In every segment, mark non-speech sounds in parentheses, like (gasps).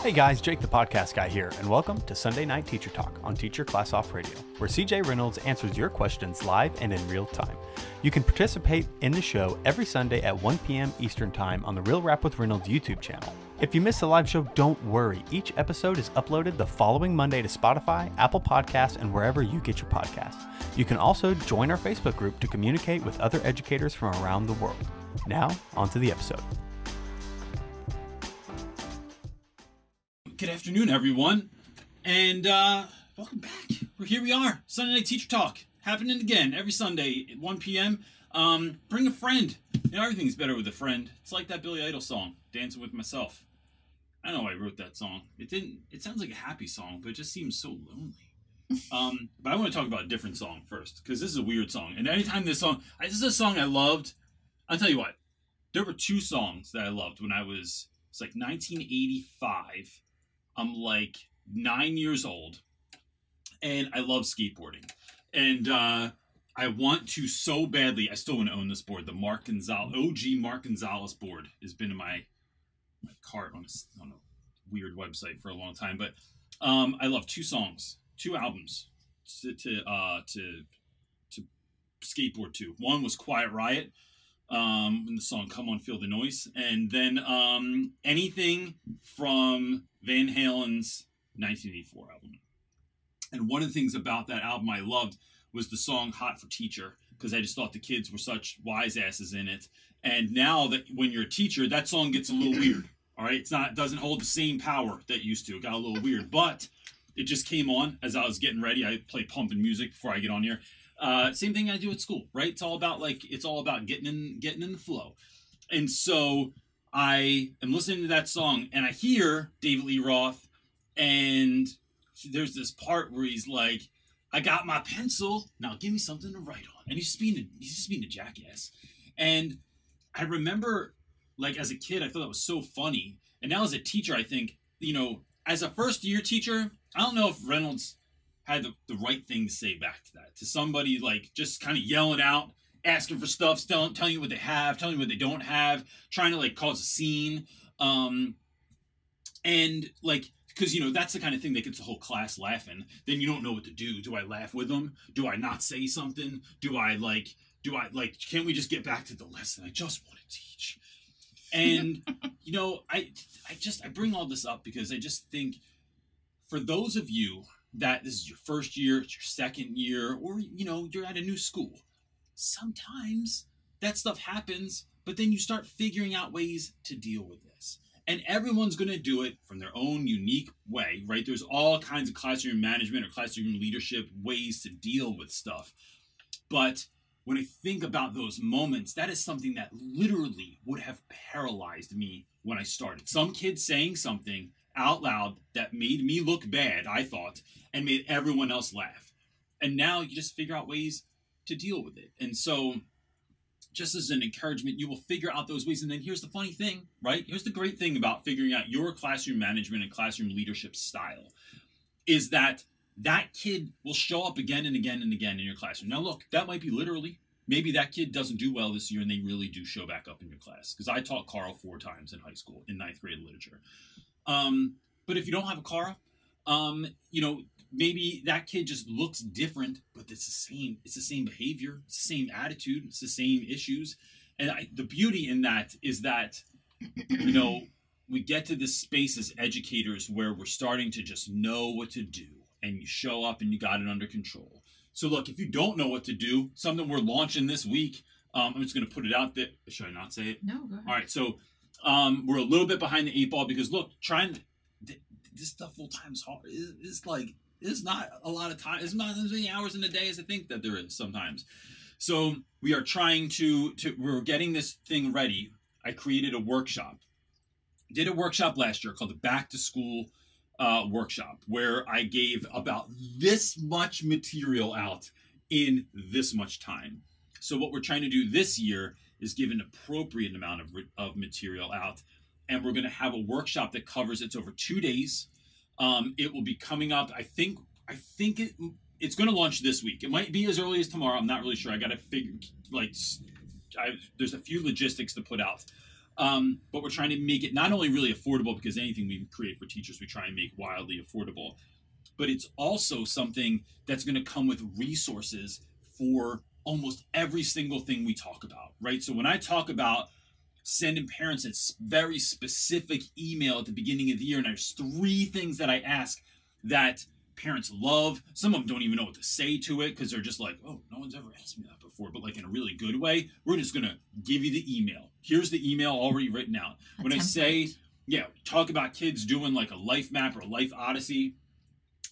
Hey guys, Jake the podcast guy here, and welcome to Sunday Night Teacher Talk on Teach Your Class Off Radio, where CJ Reynolds answers your questions live and in real time. You can participate in the show every Sunday at 1 p.m. Eastern Time on the Real Rap with Reynolds YouTube channel. If you miss the live show, don't worry. Each episode is uploaded the following Monday to Spotify, Apple Podcasts, and wherever you get your podcasts. You can also join our Facebook group to communicate with other educators from around the world. Now, on to the episode. Good afternoon, everyone, and uh, welcome back. We're here. We are Sunday Night Teacher Talk happening again every Sunday at 1 p.m. Um, bring a friend. You know, everything's better with a friend. It's like that Billy Idol song, "Dancing with Myself." I know I wrote that song. It didn't. It sounds like a happy song, but it just seems so lonely. (laughs) Um, but I want to talk about a different song first because this is a weird song. And anytime this song, I, this is a song I loved. I'll tell you what. There were two songs that I loved when I was. It's like 1985. I'm like nine years old, and I love skateboarding, and uh, I want to so badly. I still want to own this board. The Mark Gonzalez OG Mark Gonzalez board has been in my my cart on a, on a weird website for a long time. But um, I love two songs, two albums to to uh, to to skateboard to. One was Quiet Riot, um, and the song "Come On Feel the Noise," and then um, anything from Van Halen's 1984 album. And one of the things about that album I loved was the song "Hot for Teacher" because I just thought the kids were such wise asses in it. And now that when you're a teacher, that song gets a little weird. All right, it's not doesn't hold the same power that it used to. It got a little weird, but it just came on as I was getting ready. I play pumping music before I get on here. Uh, same thing I do at school, right? It's all about like it's all about getting in getting in the flow. And so I am listening to that song and I hear David Lee Roth and there's this part where he's like, I got my pencil, now give me something to write on. And he's just being a, he's just being a jackass. And I remember like as a kid, I thought that was so funny. And now as a teacher, I think, you know, as a first year teacher, I don't know if Reynolds had the, the right thing to say back to that. To somebody like just kind of yelling out, asking for stuff, telling, telling you what they have, telling you what they don't have, trying to like cause a scene. Um, and like, because you know that's the kind of thing that gets the whole class laughing. Then you don't know what to do. Do I laugh with them? Do I not say something? Do I like? Do I like? Can't we just get back to the lesson? I just want to teach. And (laughs) you know, I I just I bring all this up because I just think for those of you that this is your first year, it's your second year, or you know, you're at a new school. Sometimes that stuff happens, but then you start figuring out ways to deal with this. And everyone's going to do it from their own unique way, right? There's all kinds of classroom management or classroom leadership ways to deal with stuff. But when I think about those moments, that is something that literally would have paralyzed me when I started. Some kid saying something out loud that made me look bad, I thought, and made everyone else laugh. And now you just figure out ways to deal with it. And so, just as an encouragement, you will figure out those ways. And then here's the funny thing, right? Here's the great thing about figuring out your classroom management and classroom leadership style is that that kid will show up again and again and again in your classroom. Now, look, that might be literally. Maybe that kid doesn't do well this year and they really do show back up in your class. Because I taught Carl four times in high school in ninth grade literature. Um, but if you don't have a Carl, um, you know, maybe that kid just looks different, but it's the same. It's the same behavior. It's the same attitude. It's the same issues. And I, the beauty in that is that, you know, we get to this space as educators where we're starting to just know what to do, and you show up and you got it under control. So look, if you don't know what to do, something we're launching this week. Um, I'm just going to put it out there. Should I not say it? No, go ahead. All right. So um, we're a little bit behind the eight ball because look, trying th- this stuff full time is hard. It's, it's like it's not a lot of time. It's not as many hours in a day as I think that there is sometimes. So we are trying to to we're getting this thing ready. I created a workshop. Did a workshop last year called the Back to School uh, workshop where I gave about this much material out in this much time. So what we're trying to do this year is give an appropriate amount of, of material out. And we're going to have a workshop that covers it's over two days. Um, it will be coming up. I think I think it it's going to launch this week. It might be as early as tomorrow. I'm not really sure. I got to figure like I, there's a few logistics to put out. Um, but we're trying to make it not only really affordable because anything we create for teachers we try and make wildly affordable, but it's also something that's going to come with resources for almost every single thing we talk about, right? So when I talk about sending parents a very specific email at the beginning of the year, and there's three things that I ask that parents love. Some of them don't even know what to say to it because they're just like, oh, no one's ever asked me that before, but like in a really good way. We're just going to give you the email. Here's the email already written out. A when I say, yeah, talk about kids doing like a life map or a life odyssey,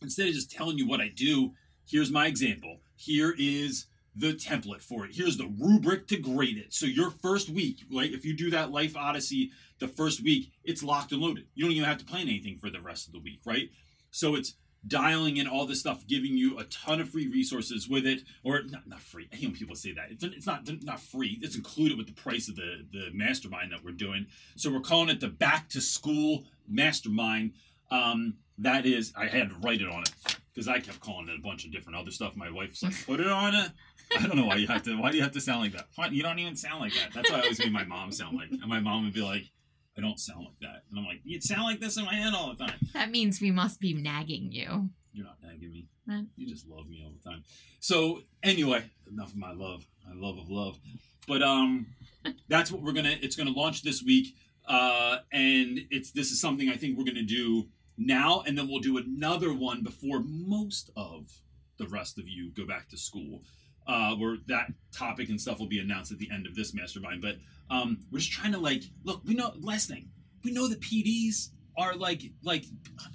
instead of just telling you what I do, here's my example. Here is the template for it. Here's the rubric to grade it. So your first week, right? If you do that life odyssey the first week, it's locked and loaded. You don't even have to plan anything for the rest of the week, right? So it's dialing in all this stuff, giving you a ton of free resources with it, or not, not free. I hate when people say that. It's, it's not not free. It's included with the price of the the mastermind that we're doing. So we're calling it the Back to School Mastermind. Um, that is, I had to write it on it because I kept calling it a bunch of different other stuff. My wife's like, put it on it. I don't know why you have to. Why do you have to sound like that? You don't even sound like that. That's why I always made my mom sound like. And my mom would be like, I don't sound like that. And I'm like, you sound like this in my head all the time. That means we must be nagging you. You're not nagging me. You just love me all the time. So anyway, enough of my love. My love of love. But um, (laughs) that's what we're gonna. It's gonna launch this week. Uh, and it's this is something I think we're gonna do now, and then we'll do another one before most of the rest of you go back to school. Uh, where that topic and stuff will be announced at the end of this mastermind. But um, we're just trying to like look. We know last thing. We know the PDs are like like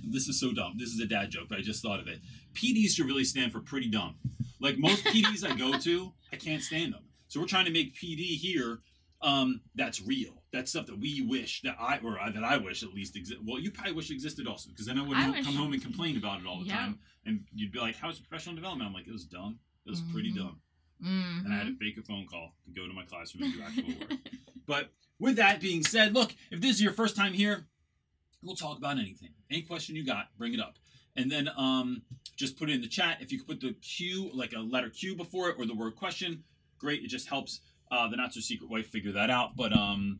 this is so dumb. This is a dad joke, but I just thought of it. PDs should really stand for pretty dumb. Like most PDs I go to, I can't stand them. So we're trying to make PD here um, that's real. That's stuff that we wish that I or I- that I wish at least exist. Well, you probably wish existed also because then I wouldn't I wish- come home and complain about it all the Yeah. time, and you'd be like, "How's professional development?" I'm like, "It was dumb. It was pretty Mhm. dumb." Mhm. and I had to fake a phone call to go to my classroom and do actual work. (laughs) But with that being said, look, if this is your first time here, we'll talk about anything. Any question you got, bring it up. And then um, just put it in the chat. If you could put the Q, like a letter Q before it or the word question, great. It just helps uh, the not so secret wife figure that out. But um,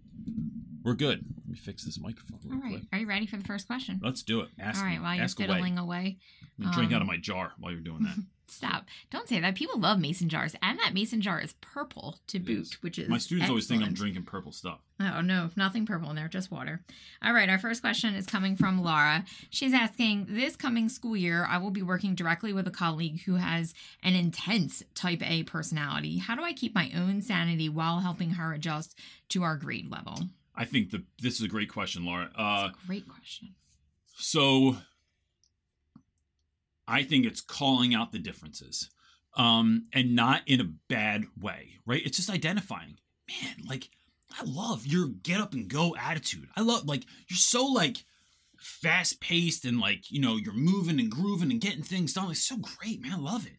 we're good. Let me fix this microphone real All right. quick. Are you ready for the first question? Let's do it. Ask All right. me. While you're Ask away. fiddling away, I'm gonna drink out um, of my jar while you're doing that. (laughs) stop. Don't say that. People love mason jars, and that mason jar is purple to boot, is. which is my students always think I'm drinking purple stuff. Oh, no, nothing purple in there, just water. All right, our first question is coming from Laura. She's asking This coming school year, I will be working directly with a colleague who has an intense type A personality. How do I keep my own sanity while helping her adjust to our grade level? I think the this is a great question, Laura. Uh, great question. So I think it's calling out the differences um, and not in a bad way, right? It's just identifying, man, like I love your get up and go attitude. I love, like, you're so like fast paced and like, you know, you're moving and grooving and getting things done. It's so great, man. I love it.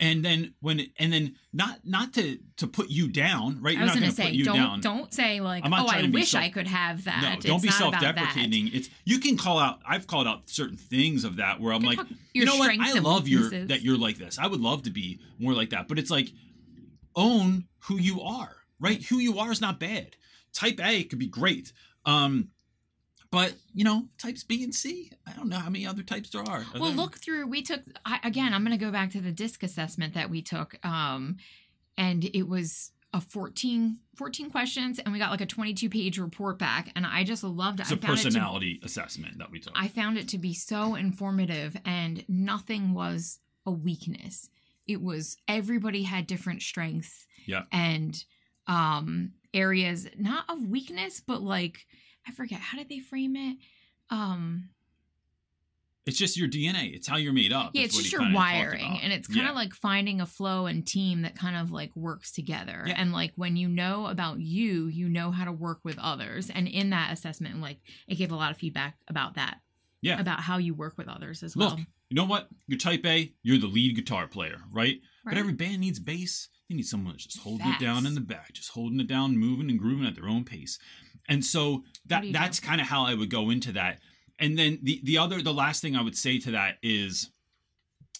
And then when, and then not, not to, to put you down, right? I You're was going to to put say, don't down. don't say like, oh, I wish self- I could have that. No, It's don't be not about that. self-deprecating. It's you can call out. I've called out certain things of that where I'm like, you know what? I love your that you're like this. I would love to be more like that. But it's like own who you are, right? Who you are is not bad. Type A could be great. Um, but you know, types B and C. I don't know how many other types there are. Are well there- look through we took I, again i'm going to go back to the disc assessment that we took um and it was a 14 14 questions and we got like a 22 page report back and i just loved it It's a I found it to- personality assessment that we took. I found it to be so informative and nothing was a weakness. It was everybody had different strengths Yeah. and um areas not of weakness but like I forget how did they frame it? Um it's just your DNA. It's how you're made up. yeah, it's just your wiring and it's kind of Yeah. like finding a flow and team that kind of like works together. Yeah. And like when you know about you, you know how to work with others. And in that assessment like it gave a lot of feedback about that. Yeah. About how you work with others as Look, well. You know what? You're type A. You're the lead guitar player, right? But every band needs bass. They need someone that's just holding Facts. it down in the back, just holding it down, moving and grooving at their own pace. And so that that's kind of how I would go into that. And then the the other the last thing I would say to that is,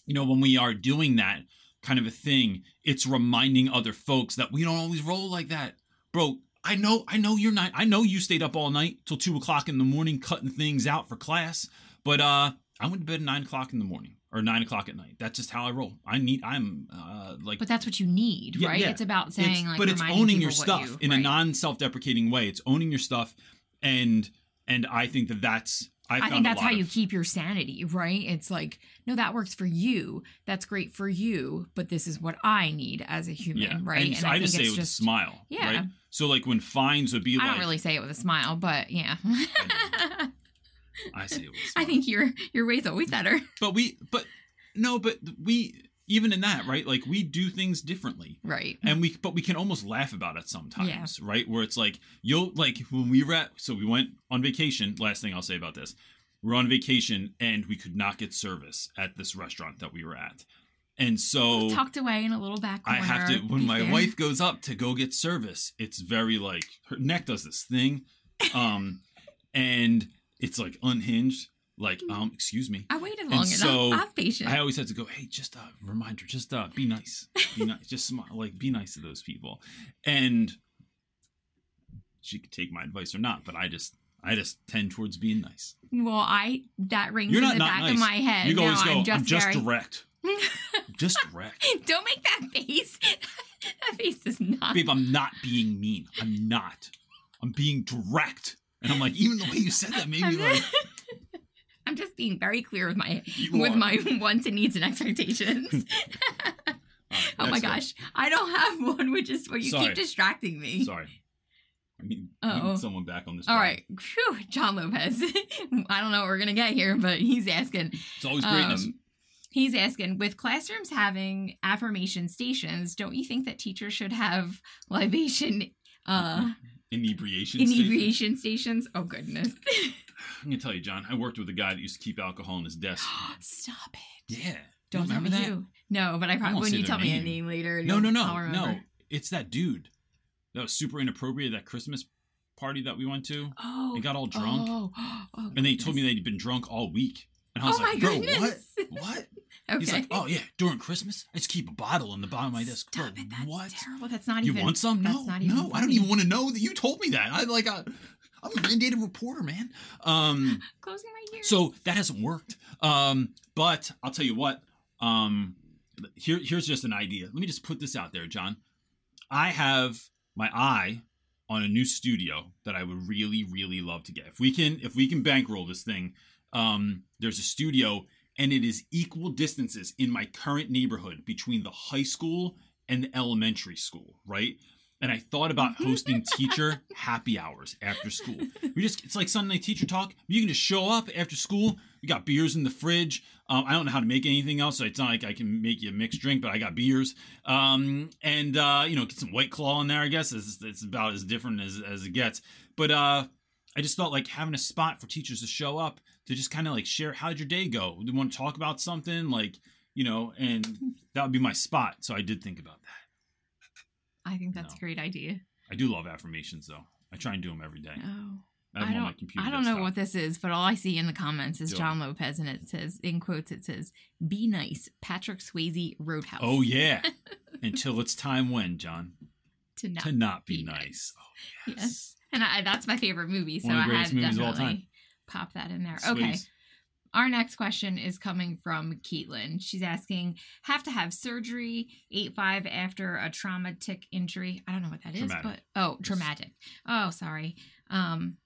you know, when we are doing that kind of a thing, it's reminding other folks that we don't always roll like that. Bro, I know, I know you're not. I know you stayed up all night till two o'clock in the morning cutting things out for class. But uh, I went to bed at nine o'clock in the morning or nine o'clock at night. That's just how I roll. I need. I'm uh, like. But that's what you need, Yeah, right? yeah. It's about saying it's- like, but it's owning your stuff you- in a non-self-deprecating way. It's owning your stuff, and and I think that that's. I, I think that's how you keep your sanity, right? It's like, no, that works for you. That's great for you, but this is what I need as a human, Yeah, right? And, so I, just say it with a smile. Yeah. Right? So like when fines would be I like, don't really say it with a smile, but yeah. (laughs) I say it with (laughs) a I think your your way's always better. (laughs) But we, but no, but we even in that right, like we do things differently. Right. and we but we can almost laugh about it sometimes right where it's like you'll like when we were at so we went on vacation last thing i'll say about this we're on vacation and we could not get service at this restaurant that we were at and so Tucked away in a little back i have to when my fair. wife goes up to go get service it's very like her neck does this thing um and it's like unhinged like um excuse me I waited long enough. so, I have patience. I always had to go, hey, just a reminder, just uh, be nice, be nice, (laughs) just smile, like be nice to those people. And she could take my advice or not, but I just, I just tend towards being nice. well, I that rings You're in not the not back nice. of my head. You no, always go, I'm I'm just, just, very... direct, (laughs) just direct, Don't make that face. (laughs) that face is not. babe. I'm not being mean. I'm not. I'm being direct. And I'm like, even the way you said that made me like, (laughs) I'm just being very clear with my You with are. my (laughs) wants and needs and expectations. (laughs) all right, oh my one. gosh, I don't have one, which is where you Sorry. keep distracting me. Sorry. I need, need someone back on this. All job. right, Phew, John Lopez. I don't know what we're gonna get here, but he's asking. It's always greatness. Um, he's asking, with classrooms having affirmation stations, don't you think that teachers should have libation, uh, Inebriation. station. inebriation stations? Oh goodness! (laughs) I'm gonna tell you, John. I worked with a guy that used to keep alcohol in his desk. (gasps) Stop it! Yeah. Don't you tell remember me that? No, but I probably when you tell me a name. later. No, no, no, no. It's that dude that was super inappropriate that Christmas party that we went to. Oh, They got all drunk, Oh, (gasps) oh and they told me they'd been drunk all week. And I was Oh like, my bro, goodness. (laughs) what? What? Okay. He's like, oh yeah, during Christmas, I just keep a bottle in the bottom of my desk. Bro, it! That's what? terrible. That's not You even. You want some? That's No, not even no. I don't even want to know that you told me that. I like, I, I'm a mandated reporter, man. Um, (laughs) Closing my ears. So that hasn't worked. Um, but I'll tell you what. Um, here, here's just an idea. Let me just put this out there, John. I have my eye on a new studio that I would really, really love to get. If we can, if we can bankroll this thing, um, there's a studio, and it is equal distances in my current neighborhood between the high school and the elementary school, right? And I thought about hosting teacher happy hours after school. We just it's like Sunday teacher talk. You can just show up after school. We got beers in the fridge. Um, I don't know how to make anything else, so it's not like I can make you a mixed drink, but I got beers. Um, and uh, you know, get some white claw in there. I guess it's, it's about as different as as it gets. But uh, I just thought like having a spot for teachers to show up to just kind of like share how'd your day go. Do you want to talk about something like you know, and (laughs) that would be my spot. So I did think about that. I think that's No. a great idea. I do love affirmations though. I try and do them every day. Oh. I I them on my don't. I don't know what this is, but all I see in the comments is Yeah. John Lopez, and it says, in quotes, it says, "Be nice, Patrick Swayze Roadhouse." Oh yeah. (laughs) Until it's time when, John? to not, to not be, be nice. nice. Oh yes. yes, and I, that's my favorite movie, so One of the I had greatest movies of all time. Pop that in there. Okay, our next question is coming from Caitlin. She's asking, "Have to have surgery eight five after a traumatic injury? I don't know what that is, Traumatic. but oh, traumatic. Oh, sorry. Um."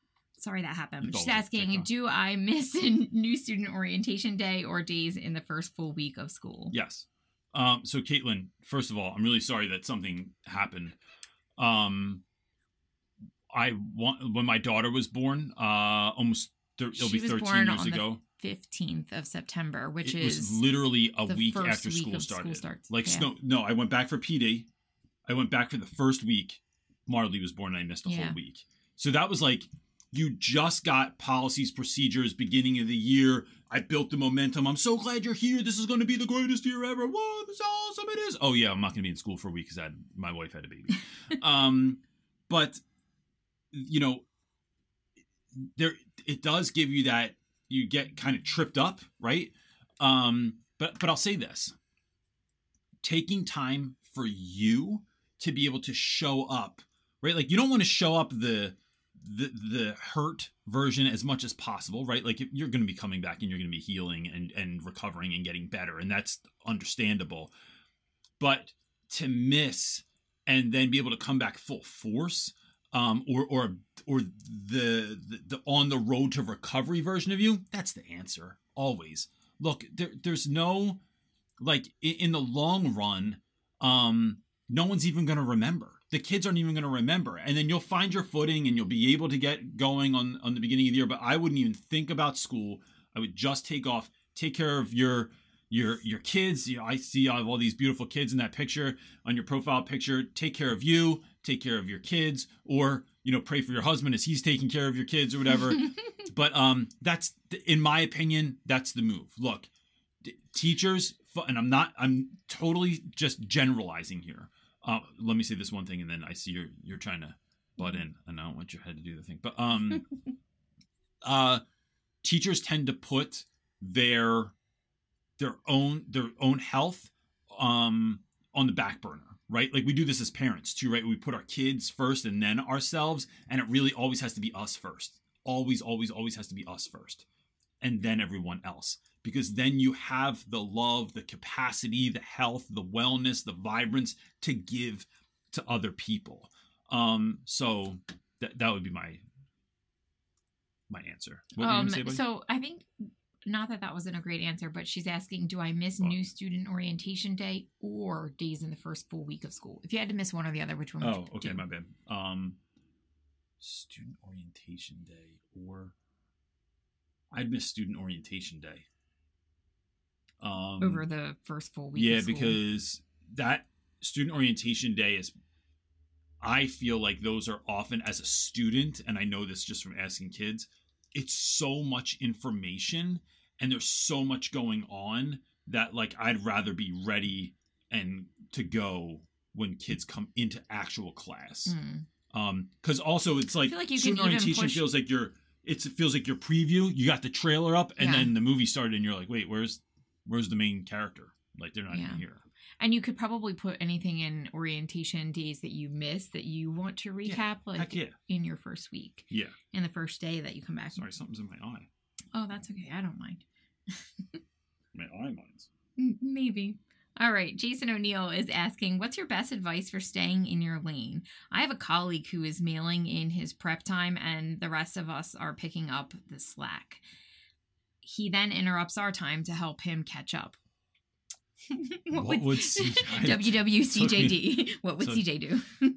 Sorry that happened. She's asking, do I miss a (laughs) new student orientation day or days in the first full week of school? Yes. Um, so Caitlin, first of all, I'm really sorry that something happened. Um, I want when my daughter was born, uh, almost it'll She be was 13 born years on the ago. 15th of September, which it is was literally a week after week school of school started. starts. Like Yeah. snow. No, I went back for PD. I went back for the first week. Marley was born, and I missed a Yeah. whole week. So that was like you just got policies, procedures, beginning of the year. I built the momentum. I'm so glad you're here. This is going to be the greatest year ever. Whoa, this is awesome. It is. Oh yeah, I'm not going to be in school for a week because my wife had a baby. (laughs) um, but you know, there it does give you that you get kind of tripped up, right? Um, but but I'll say this: taking time for you to be able to show up right? Like you don't want to show up the the the hurt version as much as possible, right? Like you're going to be coming back and you're going to be healing and and recovering and getting better, and that's understandable. But to miss and then be able to come back full force, um, or or or the, the the on the road to recovery version of you, that's the answer always. Look, there there's no like in, the long run, um, no one's even going to remember. The kids aren't even going to remember. And then you'll find your footing and you'll be able to get going on on the beginning of the year but i wouldn't even think about school. I would just take off take care of your your your kids. You know i see all these beautiful kids in that picture on your profile picture. Take care of you take care of your kids or you know pray for your husband as he's taking care of your kids or whatever. (laughs) But um that's in my opinion that's the move. Look teachers and i'm not i'm totally just generalizing here. Uh, let me say this one thing, and then I see you're you're trying to butt in, and I don't want your head to do the thing. But um, (laughs) uh, teachers tend to put their their own their own health um on the back burner right? Like we do this as parents too right? We put our kids first and then ourselves and it really always has to be us first. Always always always has to be us first and then everyone else. Because then you have the love, the capacity, the health, the wellness, the vibrance to give to other people. Um, so that that would be my my answer. um, so I think not that that wasn't a great answer, but she's asking, do I miss new student orientation day or days in the first full week of school? If you had to miss one or the other, which one? Oh, okay, do? my bad. Um, student orientation day or I'd miss student orientation day. Um, Over the first full week. Yeah, because that student orientation day is. I feel like those are often as a student, and I know this just from asking kids. It's so much information, and there's so much going on that like I'd rather be ready and to go when kids come into actual class. Mm. Um, because also it's like, like student orientation push... feels like you're it feels like your preview. You got the trailer up, and yeah. then the movie started, and you're like, wait, where's where's the main character? Like they're not yeah. even here. And you could probably put anything in orientation days that you missed that you want to recap, yeah. like yeah. in your first week. Yeah. In the first day that you come back. Sorry, something's in my eye. Oh, that's okay. I don't mind. (laughs) my eye minds. Maybe. All right, Jason O'Neill is asking, What's your best advice for staying in your lane? I have a colleague who is mailing in his prep time, and the rest of us are picking up the slack. He then interrupts our time to help him catch up. (laughs) what, what, would, CJ, (laughs) WWCJD? (laughs) what would so, CJ do? (sighs)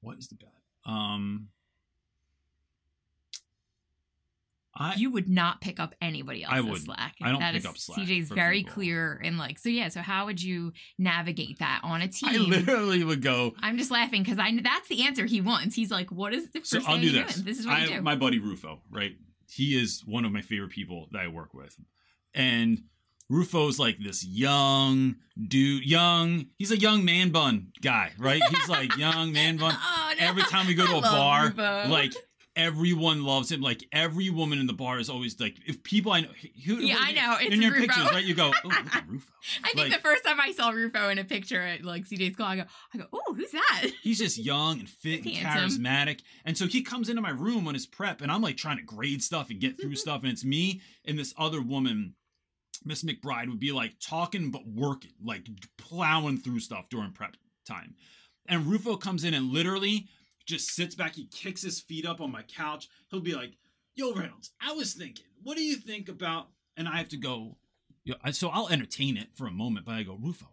what is the bet? Um, I, you would not pick up anybody else's I would. Slack. I don't that pick up Slack. CJ's very people. clear and like so. Yeah. So how would you navigate that on a team? I literally would go. I'm just laughing because I that's the answer he wants. He's like, "What is the first so I'll do this. Doing? This is what I, I do." My buddy Rufo, right? He is one of my favorite people that I work with, and Rufo's like this young dude, young. He's a young man bun guy, right? He's like young (laughs) man bun. oh, no. Every time we go to a bar, Rufo. like everyone loves him. Like every woman in the bar is always like, if people I know, who, yeah, who, I know. It's in your Rufo. pictures, right? You go, oh, look at Rufo. (laughs) I think like, the first time I saw Rufo in a picture at like CJ's school, I go, I go, oh, who's that? (laughs) He's just young and fit and charismatic, and so he comes into my room on his prep, and I'm like trying to grade stuff and get through stuff, and it's me and this other woman. Miss McBride would be like talking but working, like plowing through stuff during prep time. And Rufo comes in and literally just sits back. He kicks his feet up on my couch. He'll be like, "Yo, Reynolds, I was thinking. What do you think about?" And I have to go. So I'll entertain it for a moment, but I go, Rufo,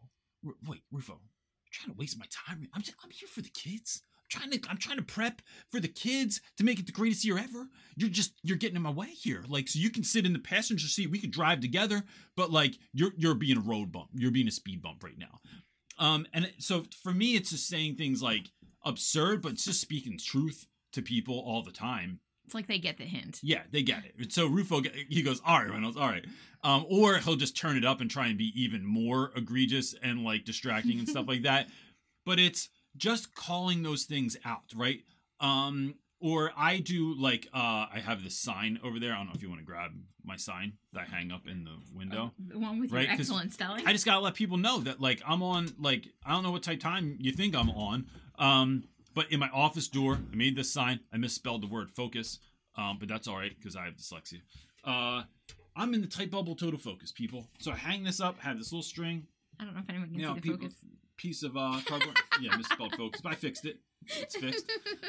wait, Rufo, I'm trying to waste my time. I'm just, I'm here for the kids. I'm trying to I'm trying to prep for the kids to make it the greatest year ever. You're just you're getting in my way here. Like so you can sit in the passenger seat, we could drive together, but like you're you're being a road bump. You're being a speed bump right now. Um and so for me it's just saying things like absurd, but it's just speaking truth to people all the time. It's like they get the hint. Yeah, they get it. So Rufo, he goes, "All right, Reynolds, all right," um, or he'll just turn it up and try and be even more egregious and like distracting and stuff (laughs) like that. But it's just calling those things out, right? Um, Or I do like uh I have this sign over there. I don't know if you want to grab my sign that I hang up in the window. The one with Right, your excellent spelling. I just gotta let people know that like I'm on like I don't know what type time you think I'm on. Um, but in my office door, I made this sign. I misspelled the word focus. Um, but that's all right because I have dyslexia. Uh, I'm in the tight bubble total focus, people. So I hang this up, have this little string, I don't know if anyone can you know, see the people, focus. Piece of uh cardboard. yeah, misspelled focus, but I fixed it. It's fixed.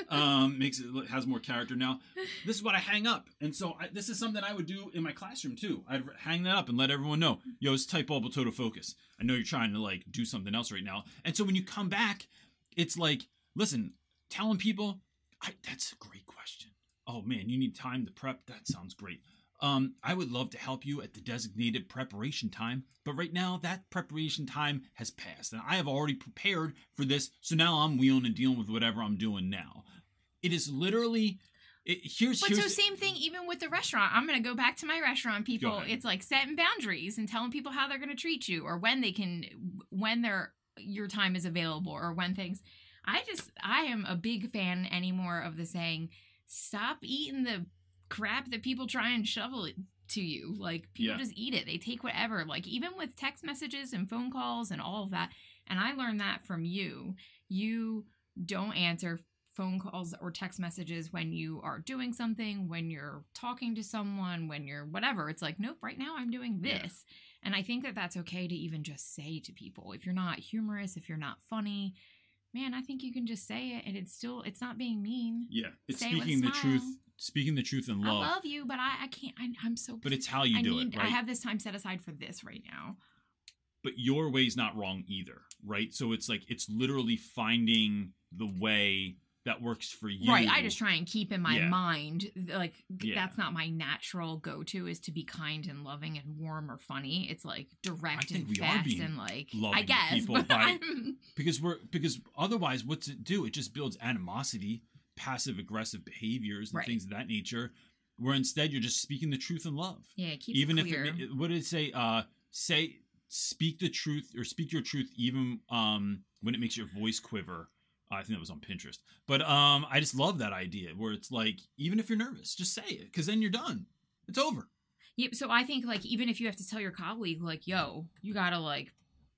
Um, makes it has more character now. This is what I hang up, and so I, this is something I would do in my classroom too. I'd hang that up and let everyone know, yo, it's tight bubble total focus. I know you're trying to like do something else right now, and so when you come back, it's like, listen, telling people, I, that's a great question. Oh man, you need time to prep. That sounds great. Um, I would love to help you at the designated preparation time, but right now that preparation time has passed, and I have already prepared for this. So now I'm wheeling and dealing with whatever I'm doing now. It is literally. It, here's But here's so same thing even with the restaurant. I'm gonna go back to my restaurant people. It's like setting boundaries and telling people how they're gonna treat you or when they can when their your time is available or when things I just I am a big fan anymore of the saying, stop eating the crap that people try and shovel it to you. Like people Yeah. just eat it. They take whatever. Like even with text messages and phone calls and all of that. And I learned that from you. You don't answer phone calls or text messages when you are doing something, when you're talking to someone, when you're whatever. It's like, nope, right now I'm doing Yeah. this. And I think that that's okay to even just say to people. If you're not humorous, if you're not funny, man, I think you can just say it and it's still, it's not being mean. yeah, it's Say it speaking the truth. Speaking the truth in love. I love. you, but I, I can't, I, I'm so, but it's how you I do need, it, right? I have this time set aside for this right now. but your way's not wrong either, right? So it's like it's literally finding the way that works for you. Right. I just try and keep in my Yeah. mind, like, Yeah. that's not my natural go to is to be kind and loving and warm or funny. It's like direct and fast and like, I guess. (laughs) people by- because we're because otherwise what's it do it just builds animosity passive aggressive behaviors and Right. things of that nature where instead you're just speaking the truth in love yeah, it keeps even it if it, what did it say uh say speak the truth or speak your truth even um when it makes your voice quiver I think that was on Pinterest. But um, I just love that idea where it's like, even if you're nervous, just say it because then you're done. It's over. Yeah, so I think like even if you have to tell your colleague like, "Yo, you gotta like,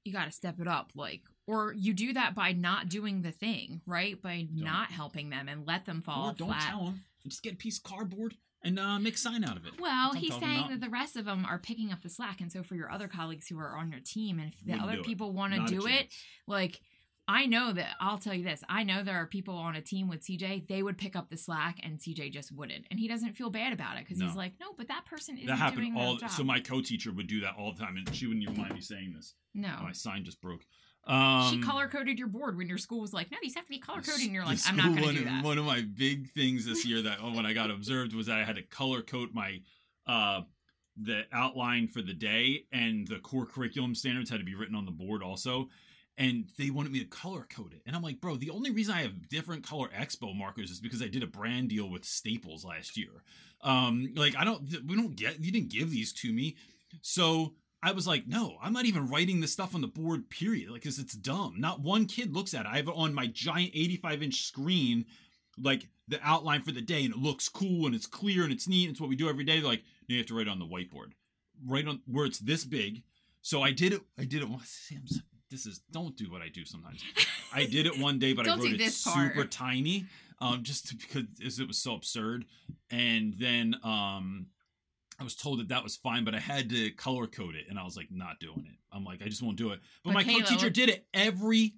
you gotta step it up," like, or you do that by not doing the thing, right? By not helping them and let them fall or don't flat. tell them. Just get a piece of cardboard and uh, make a sign out of it. Well, he's saying that the rest of them are picking up the slack, and so for your other colleagues who are on your team, and if the Wouldn't other people want to do it, like I know that I'll tell you this. I know there are people on a team with CJ. They would pick up the slack, and CJ just wouldn't, and he doesn't feel bad about it because he's like, no, but that person isn't That happened doing all. job. So my co-teacher would do that all the time, and she wouldn't even mind me saying this. no, My sign just broke. Um, she color coded your board when your school was like, no, these have to be color coded, and you're like, I'm not going to do that. One of my big things this year that (laughs) when I got observed was that I had to color code my uh the outline for the day and the core curriculum standards had to be written on the board also. And they wanted me to color code it. And I'm like, bro, the only reason I have different color expo markers is because I did a brand deal with Staples last year. Um, like I don't we don't get you didn't give these to me. So I was like, no, I'm not even writing this stuff on the board, period. Like, cause it's dumb. Not one kid looks at it. I have it on my giant 85 inch screen, like the outline for the day, and it looks cool and it's clear and it's neat. And it's what we do every day. They're like, no, you have to write it on the whiteboard. Right on where it's this big. So I did it. I did it. once. This is don't do what I do sometimes. I did it one day, but (laughs) I wrote it super part. tiny, um, just because it was so absurd. And then um, I was told that that was fine, but I had to color code it, and I was like, not doing it. I'm like, I just won't do it. But, But my Kayla, co-teacher did it every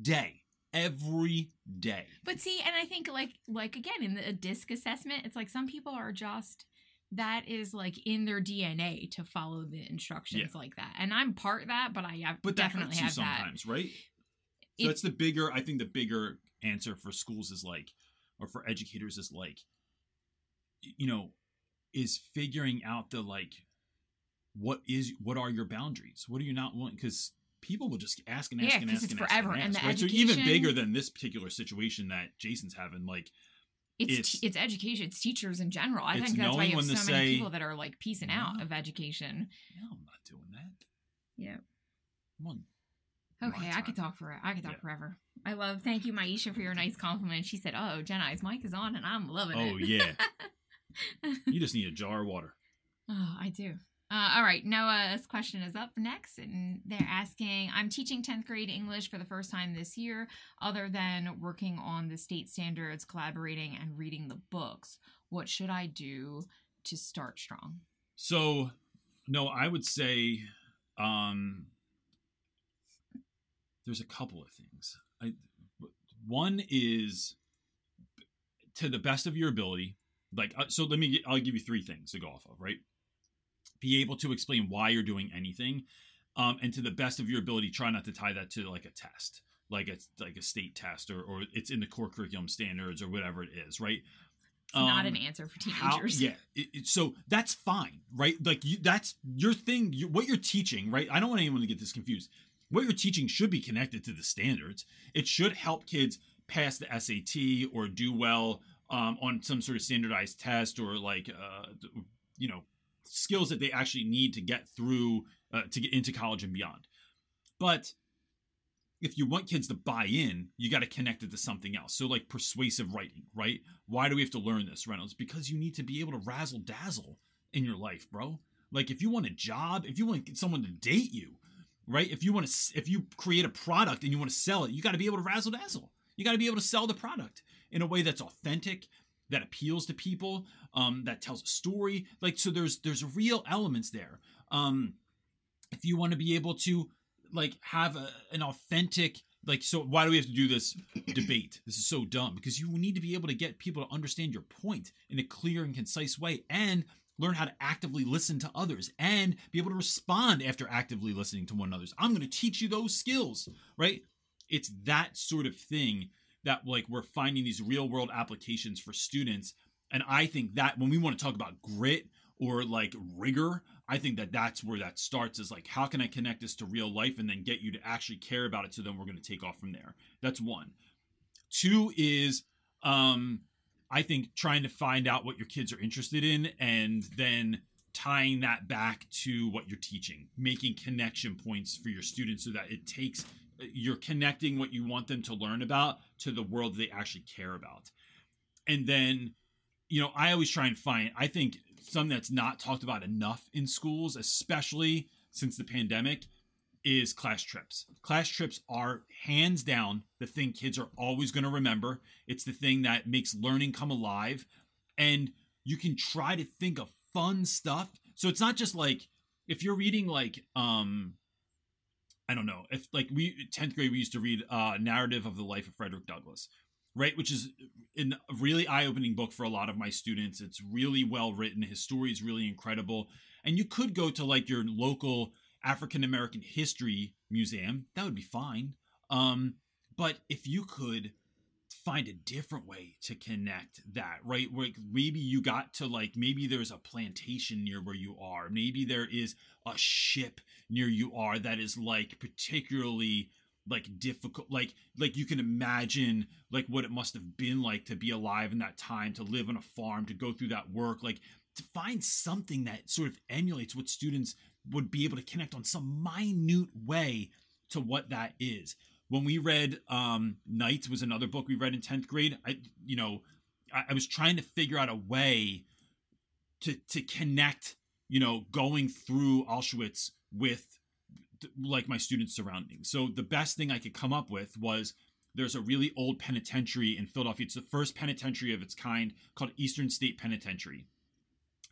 day, every day. But see, and I think like like again in the a disc assessment, it's like some people are just that is like in their DNA to follow the instructions like that. And I'm part of that, but I have But that definitely have that. sometimes, right? It- So that's the bigger. I think the bigger answer for schools is like, or for educators is like, you know, is figuring out the like, what is what are your boundaries? What are you not willing? Because people will just ask and ask Yeah, and ask it's and ask forever, and and ask. the right? So even bigger than this particular situation that Jason's having, like, It's It's- it's, education, it's teachers in general. I think that's why you have so many say, people that are like piecing out of education. no, I'm not doing that. Yeah. Come on, Okay, I could talk for I could talk Yeah. forever. I love. Thank you, Maisha, for your nice compliment. She said, "Oh, Jenna's mic is on, and I'm loving Oh it." Oh yeah, (laughs) you just need a jar of water. (laughs) Oh, I do. Uh, all right, Noah's question is up next, and they're asking I'm teaching 10th grade English for the first time this year, other than working on the state standards, collaborating, and reading the books. What should I do to start strong? So, no, I would say um, there's a couple of things. I, one is to the best of your ability. Like, uh, so let me. I'll give you three things to go off of. Right, be able to explain why you're doing anything, um, and to the best of your ability, try not to tie that to like a test, like it's like a state test, or or it's in the core curriculum standards or whatever it is. Right. It's not Um, an answer for how- teenagers. yeah. It, it- so that's fine, right? Like you, that's your thing. You, what you're teaching, right? I don't want anyone to get this confused. What you're teaching should be connected to the standards. It should help kids pass the SAT or do well um, on some sort of standardized test or like, uh, you know, skills that they actually need to get through uh, to get into college and beyond. But if you want kids to buy in, you got to connect it to something else. So, like persuasive writing, right? Why do we have to learn this, Reynolds? Because you need to be able to razzle dazzle in your life, bro. Like, if you want a job, if you want someone to date you, right? If you want to, if you create a product and you want to sell it, you got to be able to razzle dazzle. You got to be able to sell the product in a way that's authentic, that appeals to people, um, that tells a story. Like, so there's there's real elements there. Um, if you want to be able to like have a, an authentic like so why do we have to do this (clears throat) debate this is so dumb because you need to be able to get people to understand your point in a clear and concise way and learn how to actively listen to others and be able to respond after actively listening to one another's i'm going to teach you those skills right it's that sort of thing that like we're finding these real world applications for students. And i think that when we want to talk about grit or like rigor i think that that's where that starts is like how can i connect this to real life and then get you to actually care about it so then we're going to take off from there? That's one. Two is um i think trying to find out what your kids are interested in and then tying that back to what you're teaching making connection points for your students so that it takes you're connecting what you want them to learn about to the world they actually care about. And then you know i always try and find i think something that's not talked about enough in schools especially since the pandemic is class trips. Class trips are hands down the thing kids are always going to remember. It's the thing that makes learning come alive. And you can try to think of fun stuff. So it's not just like if you're reading like um i don't know if like we 10th grade we used to read uh narrative of the life of frederick douglass right? Which is a really eye-opening book for a lot of my students. It's really well written. His story is really incredible. And you could go to like your local african american history museum. That would be fine. Um but if you could find a different way to connect that right? Like maybe you got to like maybe there's a plantation near where you are. Maybe there is a ship near you are that is like particularly like difficult like like you can imagine like what it must have been like to be alive in that time to live on a farm to go through that work like to find something that sort of emulates what students would be able to connect on some minute way to what that is when we read um nights was another book we read in 10th grade i you know I, I was trying to figure out a way to to connect you know going through auschwitz with like my students surroundings. So the best thing I could come up with was there's a really old penitentiary in Philadelphia. It's the first penitentiary of its kind called Eastern State Penitentiary.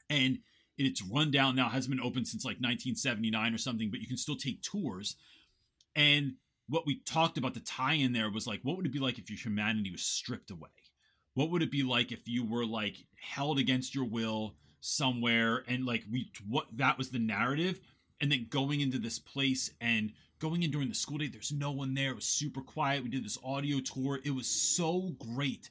And it's run down now, hasn't been open since like 1979 or something, but you can still take tours. And what we talked about the tie in there was like, what would it be like if your humanity was stripped away? What would it be like if you were like held against your will somewhere and like we what that was the narrative? And then going into this place and going in during the school day there's no one there. It was super quiet. We did this audio tour. It was so great.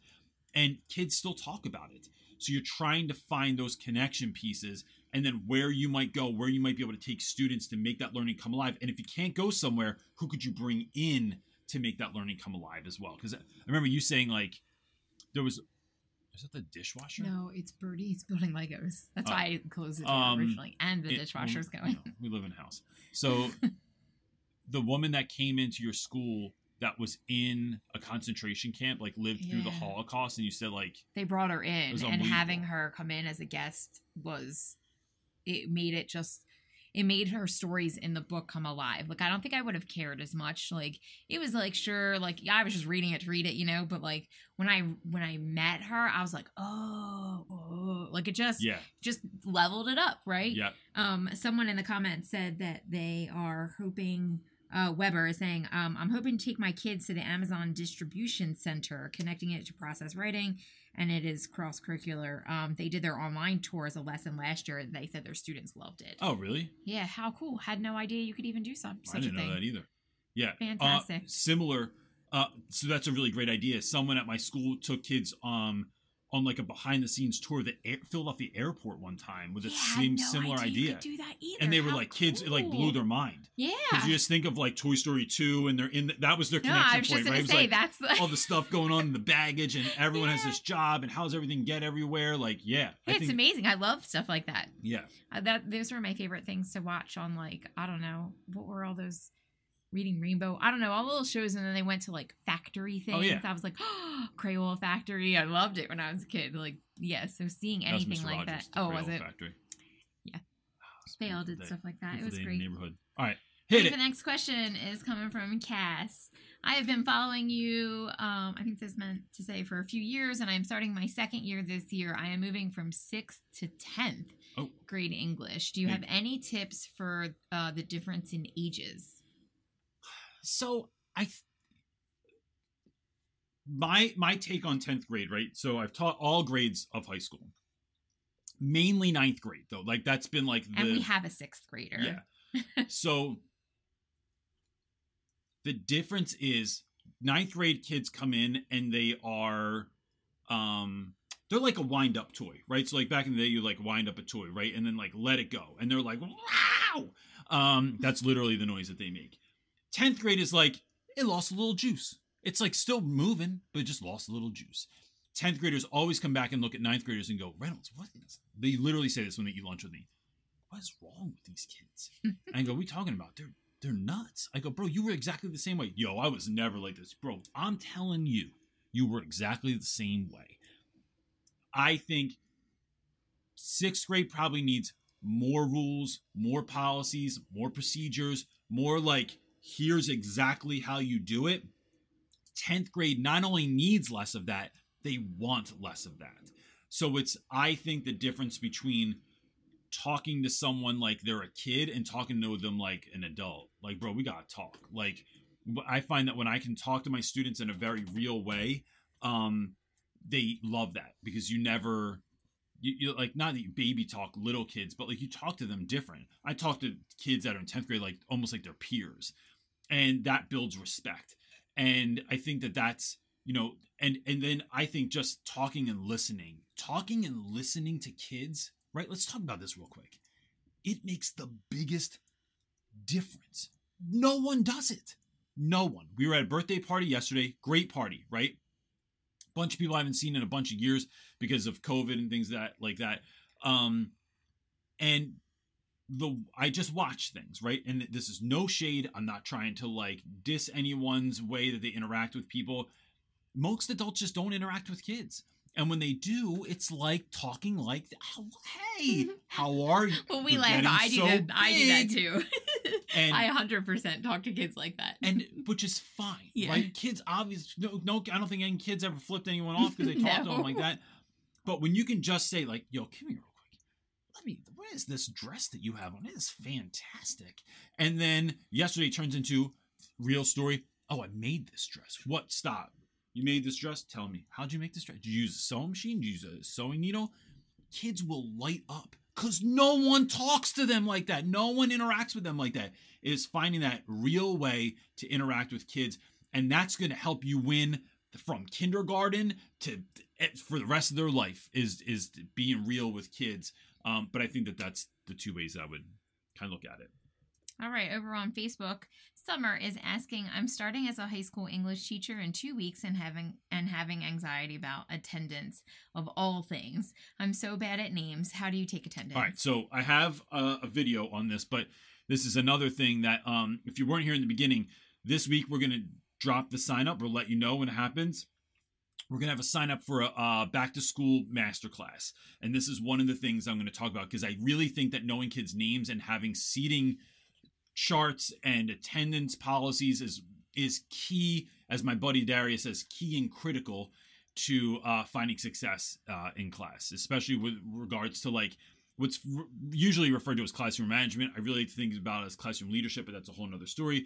And kids still talk about it. So you're trying to find those connection pieces and then where you might go where you might be able to take students to make that learning come alive and if you can't go somewhere who could you bring in to make that learning come alive as well because i remember you saying like there was is that the dishwasher No, it's Birdie's building Legos. That's Oh. why I closed the door Um, originally, and the It- dishwasher's we, going. know, we live in a house. So (laughs) the woman that came into your school that was in a concentration camp, like lived through the Holocaust, and you said like, they brought her in and having her come in as a guest was it made it just it made her stories in the book come alive. Like i don't think i would have cared as much. Like it was like sure like yeah, i was just reading it to read it you know but like when i when i met her i was like oh, oh like it just yeah, just leveled it up right? Yeah, um, someone in the comments said that they are hoping. Uh, Weber is saying, um, I'm hoping to take my kids to the Amazon distribution center, connecting it to process writing, and it is cross curricular. Um, they did their online tour as a lesson last year. and They said their students loved it. Oh, really? Yeah, how cool! Had no idea you could even do some such I didn't a thing. know that either. Yeah, uh, Fantastic. similar. Uh, so that's a really great idea. Someone at my school took kids um on like a behind the scenes tour the air, Philadelphia airport one time with the Yeah, same no similar idea. idea. You could do that either. and they were How like kids, it like blew their mind. Yeah. Because you just think of like Toy Story 2 and they're in the, that was their connection no, I was point, just right? say like that's the, all the stuff going on in the baggage and everyone has (laughs) this job and how's everything get everywhere. Like, yeah. I it's amazing. I love stuff like that. Yeah. Uh, that those were my favorite things to watch on like I don't know what were all those reading rainbow I don't know all the little shows and then they went to like factory things Oh, yeah. I was like oh, (gasps) Crayola Factory I loved it when I was a kid like yeah so seeing anything like Rogers, that oh was it Factory. Yeah. Oh, they all did day. stuff like that it was great the neighborhood. All right. Hit it. the next question is coming from Cass. I have been following you, um, I think this meant to say for a few years, and I'm starting my second year this year. I am moving from sixth to 10th Oh. grade English. Do you Big. have any tips for uh, the difference in ages? So I th- my my take on 10th grade, right? So I've taught all grades of high school. Mainly ninth grade though. Like that's been like the and we have a sixth grader. Yeah. (laughs) so the difference is ninth grade kids come in and they are um they're like a wind up toy, right? So like back in the day you like wind up a toy, right? And then like let it go. And they're like, wow. Um, that's literally the noise that they make. 10th grade is like, it lost a little juice. It's like still moving, but it just lost a little juice. 10th graders always come back and look at 9th graders and go, Reynolds, what is they literally say this when they eat lunch with me what is wrong with these kids? and (laughs) I go, what are we talking about? They're they're nuts. I go, bro, you were exactly the same way. Yo, I was never like this. Bro, I'm telling you, you were exactly the same way. I think sixth grade probably needs more rules, more policies, more procedures, more like, here's exactly how you do it. 10th grade not only needs less of that, they want less of that. So it's, I think, the difference between talking to someone like they're a kid and talking to them like an adult. Like, bro, we gotta talk. Like, I find that when I can talk to my students in a very real way, um, they love that because you never, you, you like not that you baby talk little kids, but like you talk to them different. I talk to kids that are in tenth grade like almost like their peers, and that builds respect. And I think that that's you know, and and then I think just talking and listening, talking and listening to kids right? Let's talk about this real quick. It makes the biggest difference. No one does it. No one. We were at a birthday party yesterday. Great party, right? Bunch of people I haven't seen in a bunch of years because of COVID and things that like that. Um, and the I just watch things, right? And this is no shade. I'm not trying to like diss anyone's way that they interact with people. Most adults just don't interact with kids. And when they do, it's like talking like, "Oh, "Hey, (laughs) how are you?" Well, we You're laugh. I do so that. I do that too. (laughs) And I 100% talk to kids like that. and which is fine, Yeah. right? Kids obviously no, no, I don't think any kids ever flipped anyone off because they (laughs) talk to them like that. But when you can just say like, "Yo, come here real quick," let me. What is this dress that you have on? It is fantastic. And then yesterday turns into real story. Oh, I made this dress. What? Stop. You made this dress? Tell me. How'd you make this dress? Did you use a sewing machine? Did you use a sewing needle? Kids will light up because no one talks to them like that. No one interacts with them like that. It is finding that real way to interact with kids. And that's going to help you win from kindergarten to eh, for the rest of their life is is being real with kids. Um, but I think that that's the two ways I would kind of look at it. All right, over on Facebook, Summer is asking, I'm starting as a high school English teacher in 2 weeks and having and having anxiety about attendance of all things. I'm so bad at names. How do you take attendance? All right, so I have a, a video on this, but this is another thing that um, if you weren't here in the beginning, this week we're gonna drop the sign up. We'll let you know when it happens. We're gonna have a sign up for a back to school masterclass, and this is one of the things I'm gonna talk about because I really think that knowing kids' names and having seating charts and attendance policies is is key, as my buddy Darius says, key and critical to uh, finding success uh, in class, especially with regards to like what's r- usually referred to as classroom management. I really think about it as classroom leadership, but that's a whole nother story.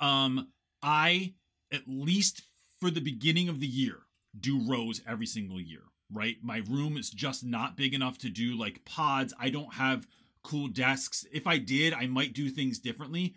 Um, I at least for the beginning of the year do rows every single year. Right, my room is just not big enough to do like pods. I don't have cool desks. If I did, I might do things differently.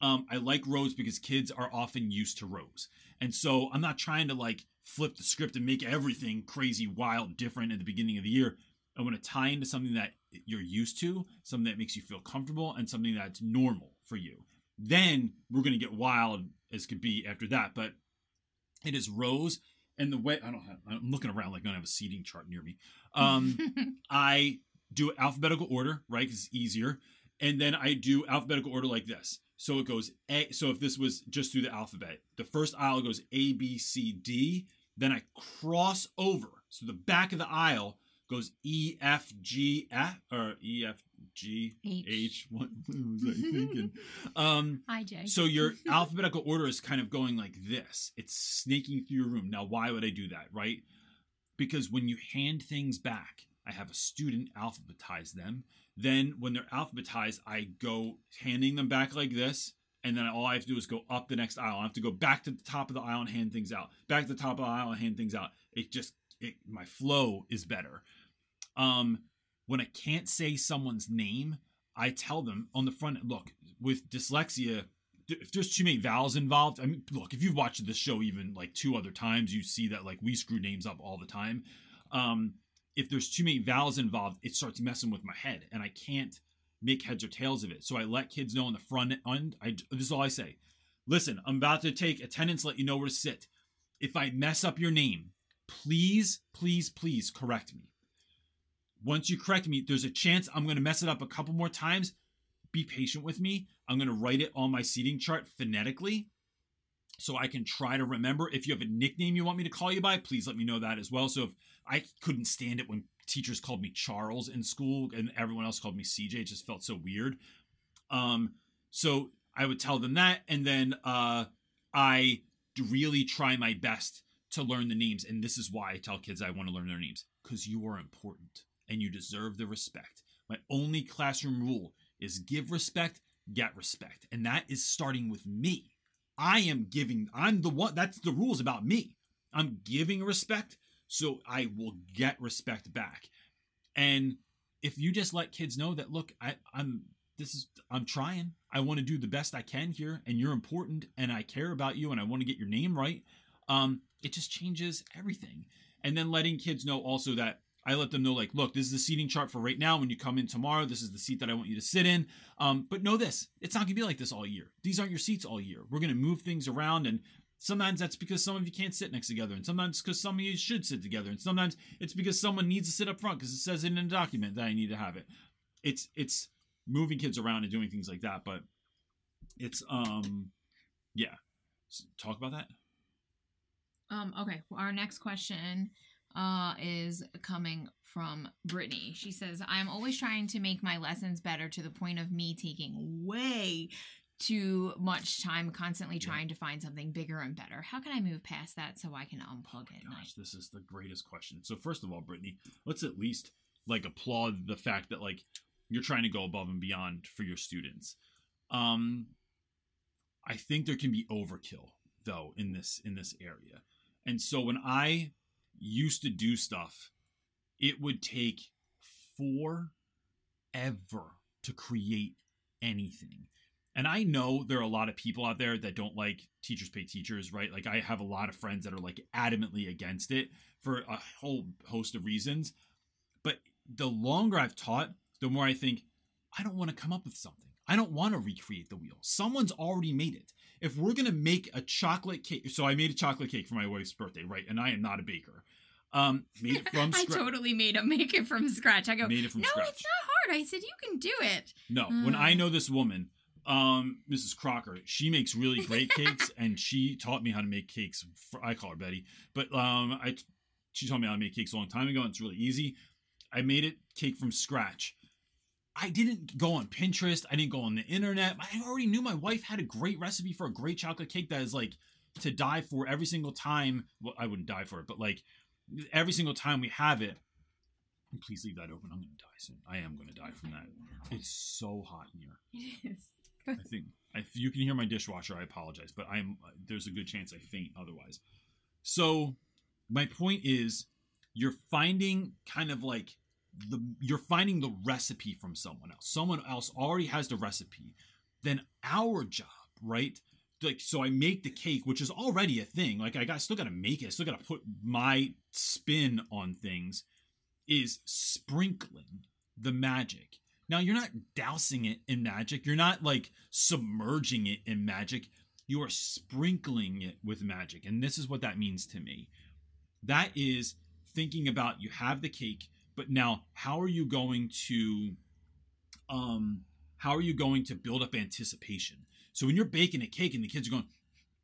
Um, I like rows because kids are often used to rows. And so I'm not trying to like flip the script and make everything crazy, wild, different at the beginning of the year. I want to tie into something that you're used to, something that makes you feel comfortable, and something that's normal for you. Then we're going to get wild as could be after that. But it is rows. And the way I don't have, I'm looking around like I don't have a seating chart near me. Um, (laughs) I do alphabetical order, right? Because it's easier. And then I do alphabetical order like this. So it goes A. So if this was just through the alphabet, the first aisle goes A, B, C, D. Then I cross over. So the back of the aisle goes E, F, G, F, or E, F, G, H. What, (laughs) was I thinking? (laughs) um, Jay. so your (laughs) alphabetical order is kind of going like this. It's snaking through your room. Now, why would I do that, right? Because when you hand things back, I have a student alphabetize them. Then when they're alphabetized, I go handing them back like this. And then all I have to do is go up the next aisle. I have to go back to the top of the aisle and hand things out. Back to the top of the aisle and hand things out. It just it, my flow is better. Um, when I can't say someone's name, I tell them on the front. Look, with dyslexia, if there's too many vowels involved, I mean, look, if you've watched this show even like two other times, you see that like we screw names up all the time. Um, if there's too many vowels involved, it starts messing with my head, and I can't make heads or tails of it. So I let kids know on the front end. I this is all I say. Listen, I'm about to take attendance. Let you know where to sit. If I mess up your name, please, please, please correct me. Once you correct me, there's a chance I'm going to mess it up a couple more times. Be patient with me. I'm going to write it on my seating chart phonetically so I can try to remember. If you have a nickname you want me to call you by, please let me know that as well. So if I couldn't stand it when teachers called me Charles in school and everyone else called me CJ, it just felt so weird. Um, so I would tell them that, and then uh, I really try my best to learn the names. And this is why I tell kids I want to learn their names because you are important and you deserve the respect. My only classroom rule is give respect, get respect, and that is starting with me. I am giving, I'm the one, that's the rules about me. I'm giving respect, so I will get respect back. And if you just let kids know that, look, I, I'm, this is, I'm trying, I want to do the best I can here, and you're important, and I care about you, and I want to get your name right, um, it just changes everything. And then letting kids know also that I let them know, like, look, this is the seating chart for right now. When you come in tomorrow, this is the seat that I want you to sit in. Um, but know this it's not going to be like this all year. These aren't your seats all year. We're going to move things around. And sometimes that's because some of you can't sit next together. And sometimes because some of you should sit together. And sometimes it's because someone needs to sit up front because it says it in a document that I need to have it. It's, it's moving kids around and doing things like that. But it's, um, yeah. Talk about that. Um, okay, well, our next question uh, is coming from Brittany. She says, I'm always trying to make my lessons better to the point of me taking way too much time constantly Yeah. trying to find something bigger and better. How can I move past that so I can unplug at night? Gosh, this is the greatest question. So first of all, Brittany, let's at least like applaud the fact that like you're trying to go above and beyond for your students. Um I think there can be overkill though in this in this area. And so when I used to do stuff, it would take forever to create anything. And I know there are a lot of people out there that don't like teachers pay teachers, right? Like I have a lot of friends that are like adamantly against it for a whole host of reasons. But the longer I've taught, the more I think I don't want to come up with something. I don't want to recreate the wheel. Someone's already made it. If we're going to make a chocolate cake, so I made a chocolate cake for my wife's birthday, right? And I am not a baker. Um, made it (laughs) from scratch. I totally made a make it from scratch. I go, Made it from no, scratch. it's not hard. I said you can do it. No, when I Mm. know this woman, um, Mrs. Crocker, she makes really great cakes, (laughs) and she taught me how to make cakes. For, I call her Betty, but um, I she taught me how to make cakes a long time ago. and It's really easy. I made it cake from scratch. I didn't go on Pinterest. I didn't go on the internet. I already knew my wife had a great recipe for a great chocolate cake that is like to die for every single time. Well, I wouldn't die for it, but like every single time we have it. Please leave that open. I'm going to die soon. I am going to die from that. It's so hot in here. It is. I think if you can hear my dishwasher, I apologize, but I'm there's a good chance I faint otherwise. So my point is, you're finding kind of like the you're finding the recipe from someone else. Someone else already has the recipe. Then our job, right? Like so, I make the cake, which is already a thing. Like I got still got to make it. I still got to put my spin on things. Is sprinkling the magic. Now you're not dousing it in magic. You're not like submerging it in magic. You are sprinkling it with magic. And this is what that means to me. That is thinking about you have the cake, but now how are you going to um how are you going to build up anticipation? So when you're baking a cake and the kids are going,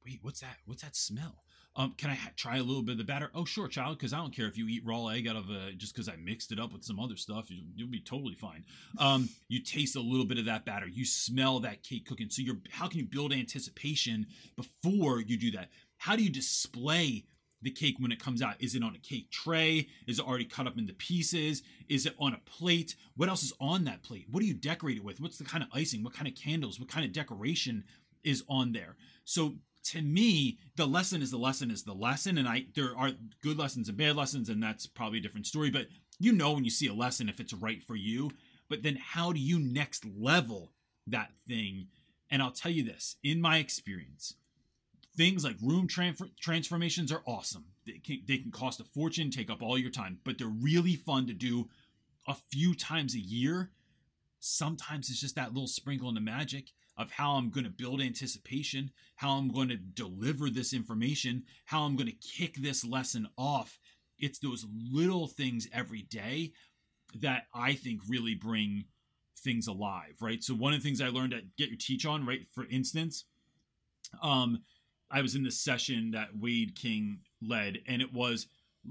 "Wait, what's that? What's that smell?" Um, can I ha- try a little bit of the batter? Oh, sure, child, because I don't care if you eat raw egg out of a just because I mixed it up with some other stuff. You, you'll be totally fine. Um, you taste a little bit of that batter. You smell that cake cooking. So you're how can you build anticipation before you do that? How do you display the cake when it comes out? Is it on a cake tray? Is it already cut up into pieces? Is it on a plate? What else is on that plate? What do you decorate it with? What's the kind of icing? What kind of candles? What kind of decoration is on there? So to me, the lesson is the lesson is the lesson, and I there are good lessons and bad lessons, and that's probably a different story. But you know when you see a lesson if it's right for you. But then how do you next level that thing? And I'll tell you this, in my experience, things like room transfer- transformations are awesome. They can, they can cost a fortune, take up all your time, but they're really fun to do a few times a year. Sometimes it's just that little sprinkle in the magic of how I'm going to build anticipation, how I'm going to deliver this information, how I'm going to kick this lesson off. It's those little things every day that I think really bring things alive, right? So one of the things I learned at Get Your Teach On, right, for instance, um, I was in this session that Wade King led, and it was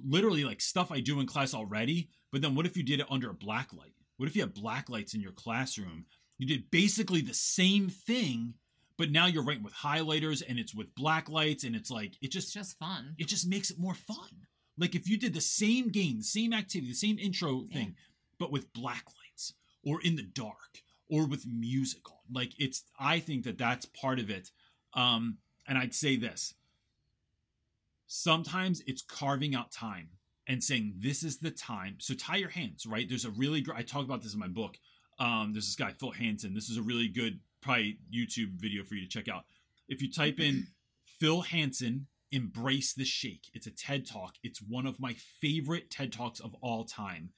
literally like stuff I do in class already. But then what if you did it under a black light? What if you have black lights in your classroom? You did basically the same thing, but now you're writing with highlighters and it's with black lights, and it's like it It's just just fun. it just makes it more fun. Like if you did the same game, the same activity, the same intro Yeah. thing, but with black lights or in the dark or with music on. Like it's I think that that's part of it. Um and I'd say this. Sometimes it's carving out time and saying this is the time. So tie your hands, right? There's a really great I talk about this in my book. Um there's this guy Phil Hansen. This is a really good probably YouTube video for you to check out. If you type in Phil Hansen Embrace the Shake. It's a TED Talk. It's one of my favorite TED Talks of all time.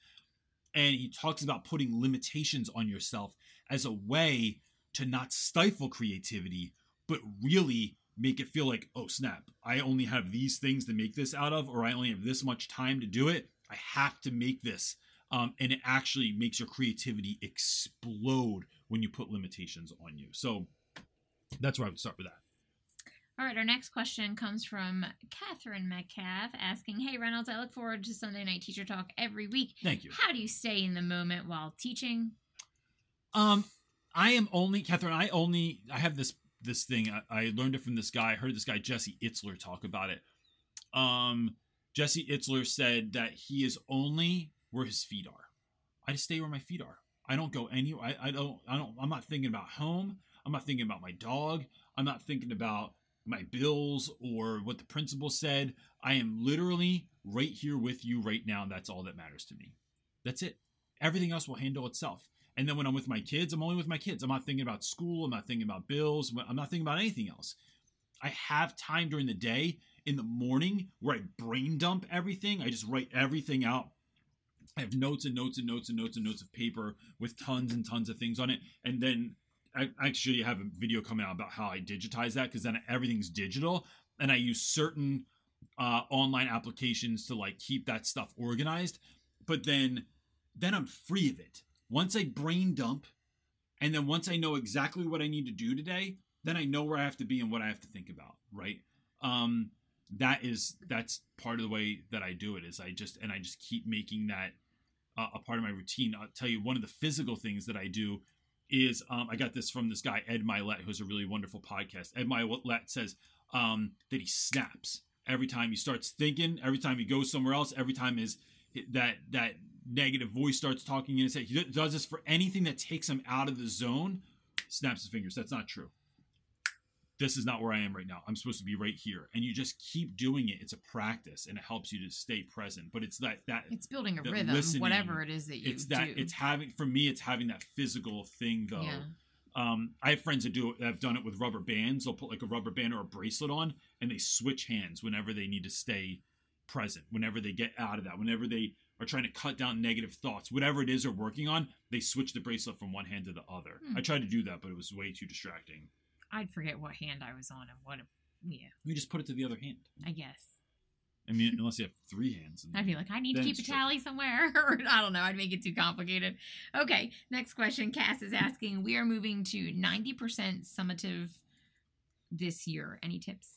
And he talks about putting limitations on yourself as a way to not stifle creativity, but really make it feel like, oh, snap, I only have these things to make this out of, or I only have this much time to do it. I have to make this. Um, and it actually makes your creativity explode when you put limitations on you. So that's where I would start with that. All right, our next question comes from Catherine Metcalf asking, Hey Reynolds, I look forward to Sunday Night Teacher Talk every week. Thank you. How do you stay in the moment while teaching? Um, I am only Catherine. I only I have this this thing. I, I learned it from this guy. I heard this guy Jesse Itzler talk about it. Um, Jesse Itzler said that he is only where his feet are. I just stay where my feet are. I don't go anywhere. I, I don't. I don't. I'm not thinking about home. I'm not thinking about my dog. I'm not thinking about my bills or what the principal said. I am literally right here with you right now. That's all that matters to me. That's it. Everything else will handle itself. And then when I'm with my kids, I'm only with my kids. I'm not thinking about school. I'm not thinking about bills. I'm not thinking about anything else. I have time during the day in the morning where I brain dump everything. I just write everything out. I have notes and notes and notes and notes and notes of paper with tons and tons of things on it. And then I actually have a video coming out about how I digitize that because then everything's digital and I use certain uh, online applications to like keep that stuff organized. But then then I'm free of it. Once I brain dump, and then once I know exactly what I need to do today, then I know where I have to be and what I have to think about, right? Um, that is that's part of the way that I do it is I just and I just keep making that uh, a part of my routine. I'll tell you one of the physical things that I do is um, I got this from this guy Ed Mylett, who's a really wonderful podcast. Ed Mylett says um, that he snaps every time he starts thinking, every time he goes somewhere else, every time his that that negative voice starts talking in his head. He does this for anything that takes him out of the zone. Snaps his fingers. That's not true this is not where I am right now. I'm supposed to be right here. And you just keep doing it. It's a practice and it helps you to stay present. But it's that that it's building a rhythm, whatever it is that you do. It's that do. it's having for me it's having that physical thing though. Yeah. Um, I have friends that do it that have done it with rubber bands. They'll put like a rubber band or a bracelet on and they switch hands whenever they need to stay present, whenever they get out of that, whenever they trying to cut down negative thoughts, whatever it is they're working on, they switch the bracelet from one hand to the other. Hmm. I tried to do that, but it was way too distracting. I'd forget what hand I was on and what. Yeah, You just put it to the other hand. I guess. I mean, unless you have three hands. I'd be like, I need to keep a tally somewhere. (laughs) or I don't know. I'd make it too complicated. Okay, next question. Cass is asking We are moving to 90% summative this year. Any tips?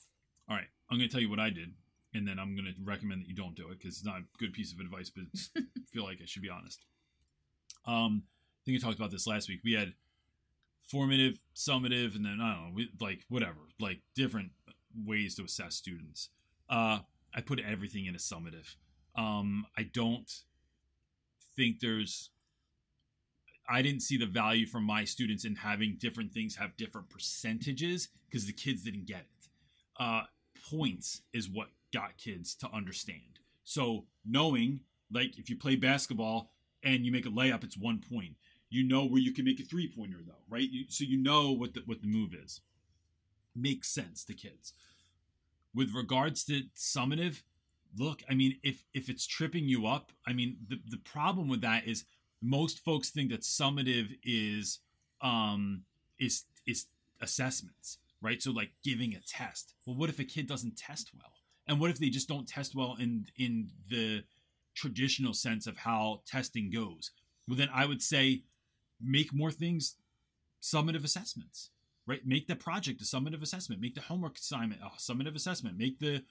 All right, I'm going to tell you what I did, and then I'm going to recommend that you don't do it because it's not a good piece of advice, but I (laughs) feel like I should be honest. Um, I think I talked about this last week. We had formative, summative, and then I don't know, we, like whatever, like different ways to assess students. Uh, I put everything in a summative. Um, I don't think there's. I didn't see the value from my students in having different things have different percentages because the kids didn't get it. Uh, points is what got kids to understand. So knowing, like, if you play basketball and you make a layup, it's one point. You know where you can make a three pointer though, right? You, so you know what the what the move is. Makes sense to kids. With regards to summative, look, I mean, if if it's tripping you up, I mean, the the problem with that is most folks think that summative is um is is assessments, right? So like giving a test. Well, what if a kid doesn't test well? And what if they just don't test well in in the traditional sense of how testing goes? Well, then I would say make more things summative assessments, right? Make the project a summative assessment. Make the homework assignment a summative assessment. Make the,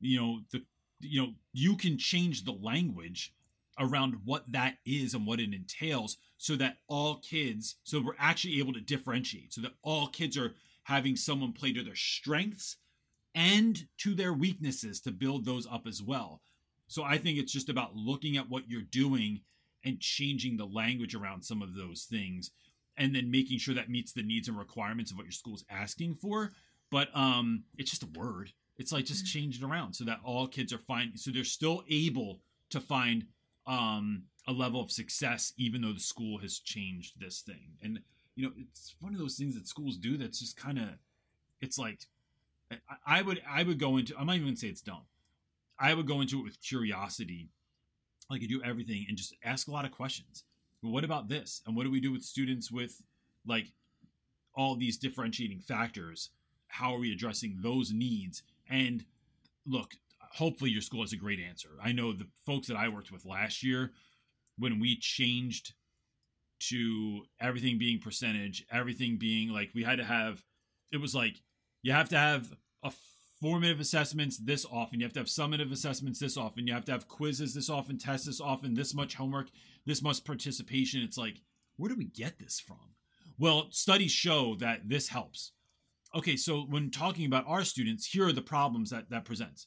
you know, the, you know, you can change the language around what that is and what it entails so that all kids, so we're actually able to differentiate, so that all kids are having someone play to their strengths and to their weaknesses to build those up as well. So I think it's just about looking at what you're doing and changing the language around some of those things and then making sure that meets the needs and requirements of what your school is asking for. But um it's just a word. It's like just change it around so that all kids are fine so they're still able to find um a level of success even though the school has changed this thing. And you know, it's one of those things that schools do that's just kind of it's like I, would I would go into I'm not even gonna say it's dumb. I would go into it with curiosity, like you do everything, and just ask a lot of questions. Well, what about this? And what do we do with students with like all these differentiating factors? How are we addressing those needs? And look, hopefully your school has a great answer. I know the folks that I worked with last year, when we changed to everything being percentage, everything being like we had to have it was like you have to have a formative assessments this often, you have to have summative assessments this often, you have to have quizzes this often, tests this often, this much homework, this much participation. It's like, where do we get this from? Well, studies show that this helps. Okay, so when talking about our students, here are the problems that that presents.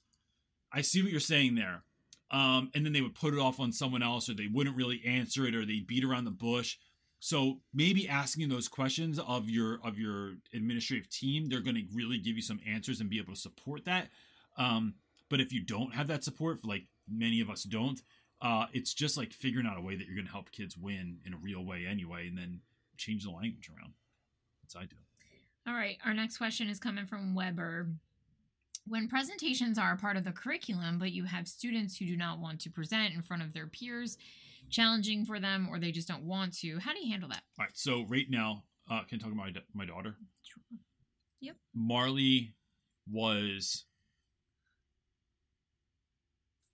I see what you're saying there. Um, and then they would put it off on someone else, or they wouldn't really answer it, or they beat around the bush. So maybe asking those questions of your of your administrative team, they're going to really give you some answers and be able to support that. Um, but if you don't have that support, like many of us don't, uh, it's just like figuring out a way that you're going to help kids win in a real way anyway, and then change the language around. That's I do. All right, our next question is coming from Weber. When presentations are a part of the curriculum, but you have students who do not want to present in front of their peers, challenging for them, or they just don't want to, how do you handle that? All right. So right now, uh, can I talk about my, my daughter? Sure. Yep. Marley was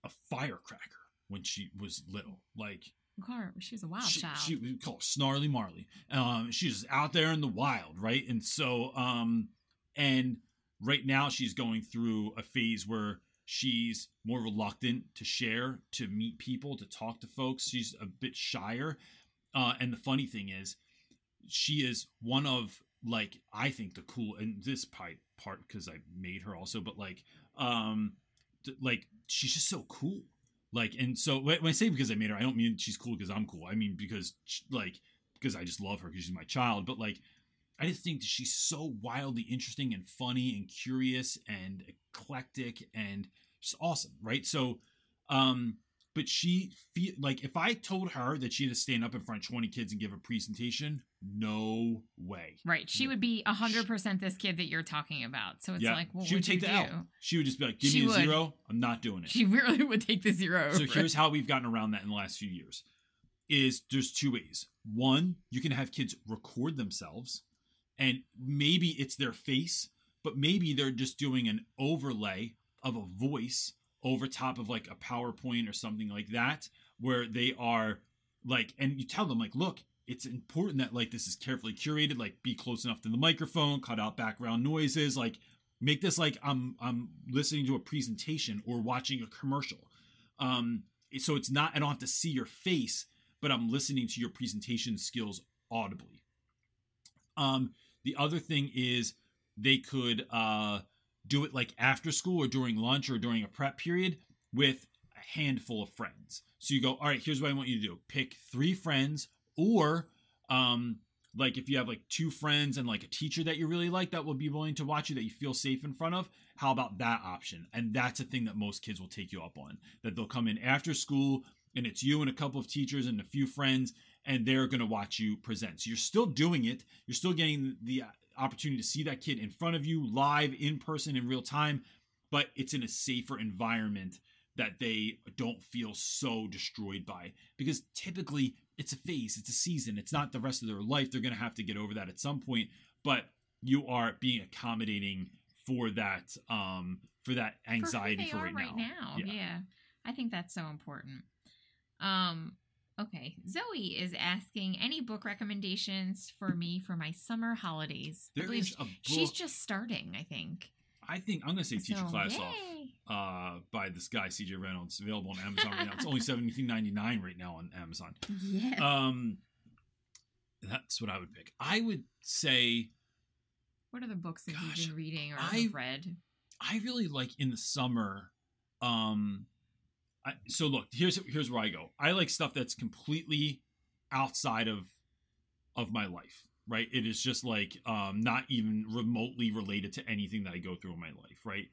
a firecracker when she was little. Like she was a wild she, child. she we call her Snarly Marley. Um, she's out there in the wild, right? And so, um, and right now she's going through a phase where she's more reluctant to share, to meet people, to talk to folks. She's a bit shyer. Uh, and the funny thing is, she is one of like I think the cool and this part part because I made her also, but like um, th- like she's just so cool. Like, and so when I say because I made her, I don't mean she's cool because I'm cool. I mean because sh- like because I just love her because she's my child. But like, I just think that she's so wildly interesting and funny and curious and eclectic and just awesome, right? So, um, but she feel like if I told her that she had to stand up in front of 20 kids and give a presentation, no way. right. She Yeah. would be 100% this kid that you're talking about. So it's yeah, like, what she would take you the do? L. She would just be like, "Give She me a would. zero. I'm not doing it." She (laughs) really would take the zero. so it. here's how we've gotten around that in the last few years is there's two ways one you can have kids record themselves and maybe it's their face but maybe they're just doing an overlay of a voice over top of like a powerpoint or something like that where they are like and you tell them like look it's important that like this is carefully curated like be close enough to the microphone cut out background noises like make this like i'm i'm listening to a presentation or watching a commercial. Um so it's not i don't have to see your face but i'm listening to your presentation skills audibly. Um the other thing is they could uh do it like after school or during lunch or during a prep period with a handful of friends. So you go all right here's what i want you to do. Pick three friends or um like if you have like two friends and like a teacher that you really like that will be willing to watch you that you feel safe in front of how about that option? And that's a thing that most kids will take you up on that they'll come in after school and it's you and a couple of teachers and a few friends and they're going to watch you present so you're still doing it you're still getting the uh, opportunity to see that kid in front of you live in person in real time but it's in a safer environment that they don't feel so destroyed by because typically it's a phase it's a season it's not the rest of their life they're going to have to get over that at some point but you are being accommodating for that um for that For anxiety for, are right, right now. Yeah. Yeah. I think that's so important. Um, okay. Zoe is asking any book recommendations for me for my summer holidays. There is a book She's just starting, I think. i think i'm going to say teach So, a class off uh by this guy cj reynolds available on amazon right now it's only (laughs) 17.99 right now on amazon Yes. um that's what i would pick i would say what are the books have gosh, you been reading or I- have read? I really like in the summer. Um, I, so look, here's here's where I go. I like stuff that's completely outside of of my life. Right? It is just like um, not even remotely related to anything that I go through in my life. Right?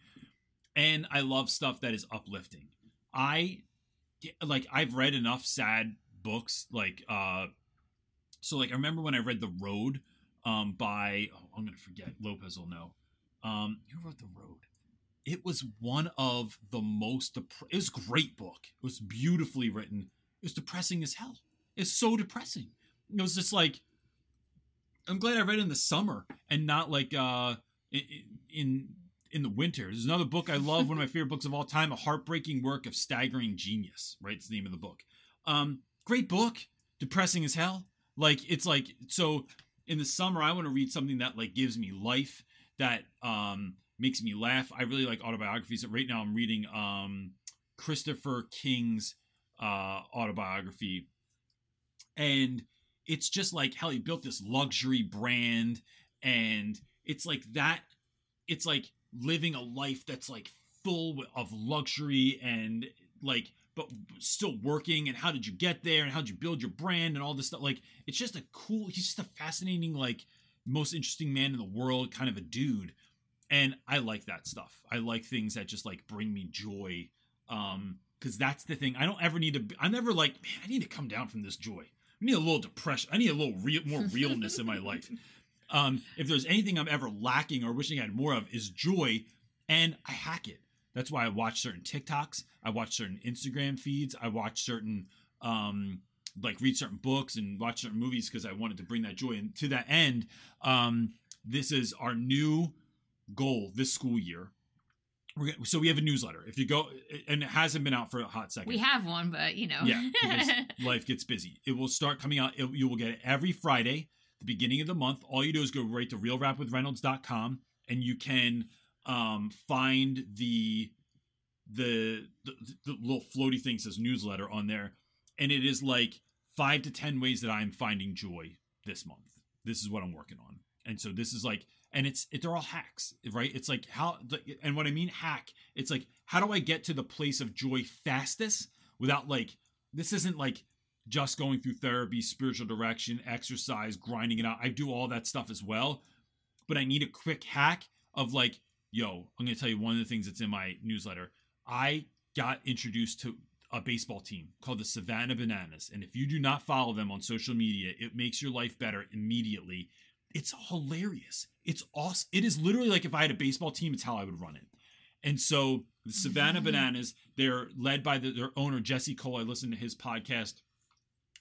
And I love stuff that is uplifting. I like I've read enough sad books. Like uh, so like I remember when I read The Road um by oh, I'm gonna forget Lopez will know. Um, who wrote The Road? It was one of the most dep- it was great book. It was beautifully written. It was depressing as hell. It's so depressing. It was just like i'm glad i read it in the summer and not like uh in in, in the winter. There's another book i love one of my favorite books of all time a heartbreaking work of staggering genius right? It's the name of the book. Um great book. Depressing as hell. Like it's like so in the summer i want to read something that like gives me life that um makes me laugh. I really like autobiographies. Right now, I'm reading um, Christopher King's uh, autobiography, and it's just like how he built this luxury brand, and it's like that. It's like living a life that's like full of luxury and like but still working and how did you get there and how did you build your brand and all this stuff like it's just a cool he's just a fascinating like most interesting man in the world kind of a dude and i like that stuff. I like things that just like bring me joy um because that's the thing. I don't ever need to be, i'm never like man i need to come down from this joy. I need a little depression i need a little real more realness in my (laughs) life. Um if there's anything i'm ever lacking or wishing i had more of is joy and i hack it. That's why i watch certain tiktoks i watch certain instagram feeds i watch certain um like read certain books and watch certain movies because i wanted to bring that joy. And to that end um this is our new goal this school year gonna, so we have a newsletter. If you go, and it hasn't been out for a hot second. We have one, but you know. Yeah, (laughs) life gets busy. It will start coming out. It, you will get it every Friday, the beginning of the month. All you do is go right to realrapwithreynolds.com and you can um, find the, the the the little floaty thing says newsletter on there, and it is like five to ten ways that I'm finding joy this month. This is what I'm working on, and so this is like and it's it, they're all hacks right? It's like how and what i mean hack it's like how do i get to the place of joy fastest without like this isn't like just going through therapy spiritual direction exercise grinding it out. I do all that stuff as well but i need a quick hack of like yo i'm gonna tell you one of the things that's in my newsletter. I got introduced to a baseball team called the savannah bananas and if you do not follow them on social media it makes your life better immediately it's hilarious. It's awesome. It is literally like if I had a baseball team, it's how I would run it. And so the Savannah Mhm. Bananas, they're led by the, their owner, Jesse Cole. I listened to his podcast.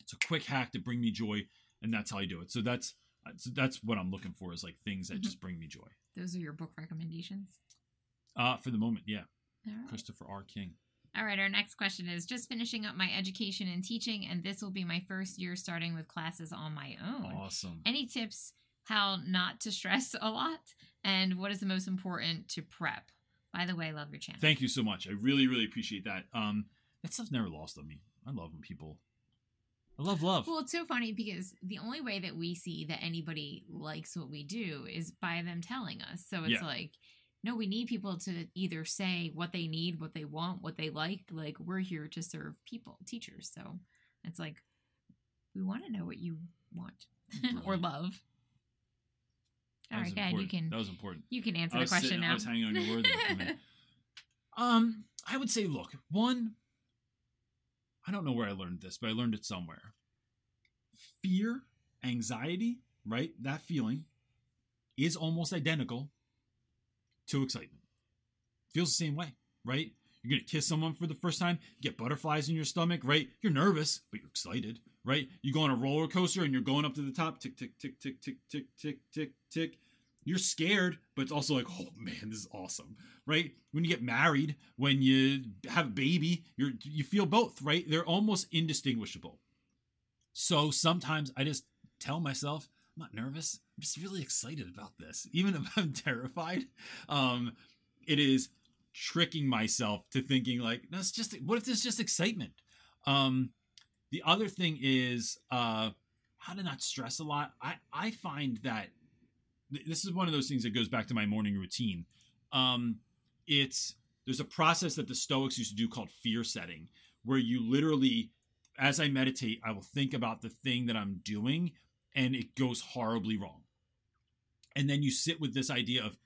It's a quick hack to bring me joy, and that's how I do it. So that's so that's what I'm looking for is like things that Mhm. just bring me joy. Those are your book recommendations. Uh, for the moment, yeah. Right. Christopher R. King. All right, our next question is just finishing up my education and teaching, and this will be my first year starting with classes on my own. Awesome. Any tips how not to stress a lot, and what is the most important to prep? By the way, love your channel. Thank you so much. I really, really appreciate that. Um, that stuff's never lost on me. I love when people. I love love. Well, it's so funny because the only way that we see that anybody likes what we do is by them telling us. So it's Yeah. like, no, we need people to either say what they need, what they want, what they like. Like, we're here to serve people, teachers. So it's like, we want to know what you want (laughs) or love. That All right, ahead. You can That was important. you can answer the question sitting- now. I was hanging on your word there for a minute. (laughs) Um, I would say, look, one, I don't know where I learned this, but I learned it somewhere. Fear, anxiety, right? That feeling is almost identical to excitement. Feels the same way, right? You're gonna kiss someone for the first time, get butterflies in your stomach, right? You're nervous, but you're excited, right? You go on a roller coaster and you're going up to the top, tick, tick, tick, tick, tick, tick, tick, tick, tick. You're scared, but it's also like, (laughs) oh man, this is awesome, right? When you get married, when you have a baby, you're you feel both, right? They're almost indistinguishable. So sometimes I just tell myself, I'm not nervous. I'm just really excited about this, even if I'm (laughs) terrified. Um, it is tricking myself to thinking like, that's just what if there's just excitement? Um, the other thing is uh, how to not stress a lot. I I find that th- this is one of those things that goes back to my morning routine. Um, it's there's a process that the Stoics used to do called fear setting, where you literally, as I meditate, I will think about the thing that I'm doing, and it goes horribly wrong. And then you sit with this idea of,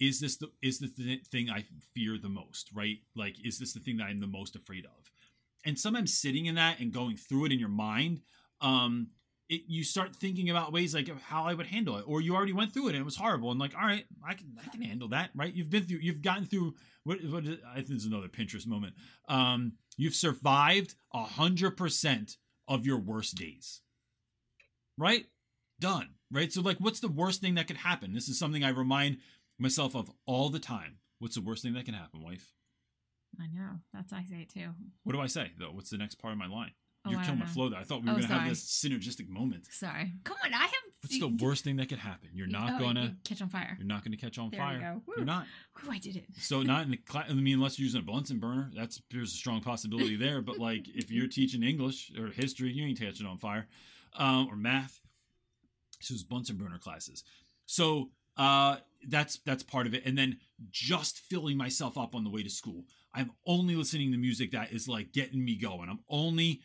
is this the is this the thing I fear the most? Right? Like, is this the thing that I'm the most afraid of? And sometimes sitting in that and going through it in your mind, um, it, you start thinking about ways like how I would handle it, or you already went through it and it was horrible, and like, all right, I can I can handle that, right? You've been through, you've gotten through. What, what is, I think is another Pinterest moment. Um, you've survived a hundred percent of your worst days, right? Done, right? So like, what's the worst thing that could happen? This is something I remind myself of all the time. What's the worst thing that can happen, wife? I know. That's I say it too. What do I say though? What's the next part of my line? Oh, You're I killing my know. flow there. I thought we were Oh, gonna have this synergistic moment. Sorry. Come on, I have. What's the worst thing that could happen? You're not Oh, gonna. catch on fire. You're not gonna catch on There we fire. go. Woo. You're not. I did it. So not in the class. I mean, unless you're using a Bunsen burner, that's there's a strong possibility there. But like, if you're (laughs) teaching English or history, you ain't catching on fire, um, or math. So it's Bunsen burner classes. So uh, that's that's part of it. And then just filling myself up on the way to school. I'm only listening to music that is like getting me going. I'm only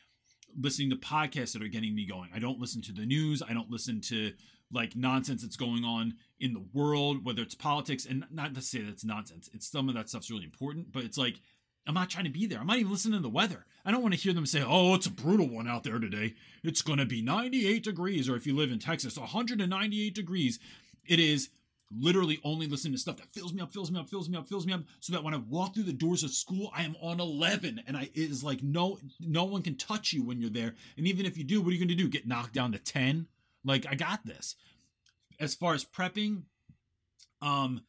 listening to podcasts that are getting me going. I don't listen to the news. I don't listen to like nonsense that's going on in the world, whether it's politics, and not to say that's nonsense. It's some of that stuff's really important, but it's like I'm not trying to be there. I'm not even listening to the weather. I don't want to hear them say, "Oh, it's a brutal one out there today. It's going to be 98 degrees," or if you live in Texas, 198 degrees. It is literally only listening to stuff that fills me up, fills me up, fills me up, fills me up, so that when I walk through the doors of school, I am on 11, and I it is like no no one can touch you when you're there. And even if you do, what are you going to do? Get knocked down to 10? Like I got this. As far as prepping, um,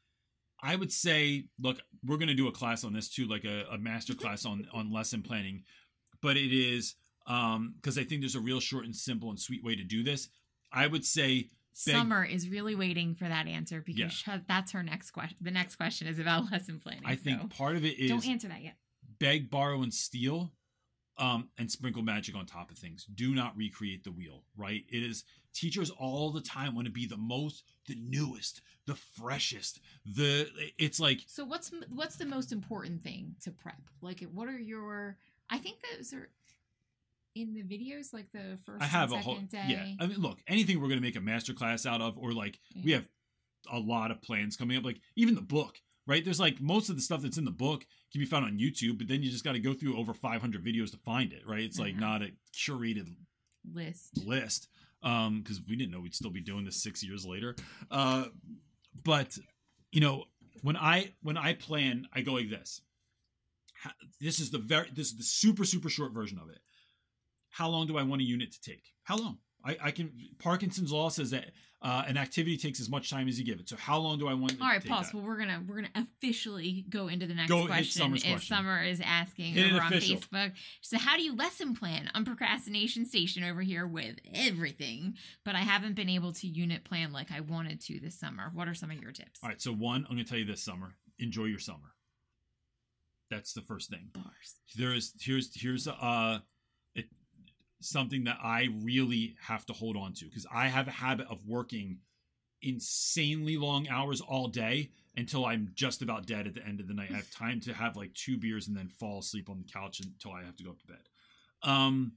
I would say, look, we're going to do a class on this too, like a, a master class on on lesson planning. But it is um because I think there's a real short and simple and sweet way to do this. I would say Summer is really waiting for that answer because Yeah. that's her next question. The next question is about (laughs) lesson planning. I think so part of it is don't answer that yet. beg, borrow, and steal, um, and sprinkle magic on top of things. Do not recreate the wheel, right? It is teachers all the time want to be the most, the newest, the freshest. The it's like So what's what's the most important thing to prep? Like, what are your? I think those are in the videos, like the first I have a whole second day. yeah. I mean, look, anything we're gonna make a master class out of, or like we have a lot of plans coming up. Like even the book, right? There's like most of the stuff that's in the book can be found on YouTube, but then you just got to go through over 500 videos to find it, right? It's like Mhm. not a curated list. list um because we didn't know we'd still be doing this six years later uh but you know when i when i plan i go like this this is the very this is the super super short version of it how long do i want a unit to take how long i i can parkinson's law says that uh, an activity takes as much time as you give it so how long do i want it All right, pause. that? Well, we're gonna we're gonna officially go into the next Go question. If question. Summer is asking Hit over on official. Facebook, so how do you lesson plan? I'm procrastination station over here with everything, but I haven't been able to unit plan like I wanted to this summer. What are some of your tips? all right so one i'm gonna tell you this summer enjoy your summer that's the first thing Bars. there is here's here's uh something that I really have to hold on to because I have a habit of working insanely long hours all day until I'm just about dead at the end of the night. I have (laughs) time to have like two beers and then fall asleep on the couch until I have to go up to bed. Um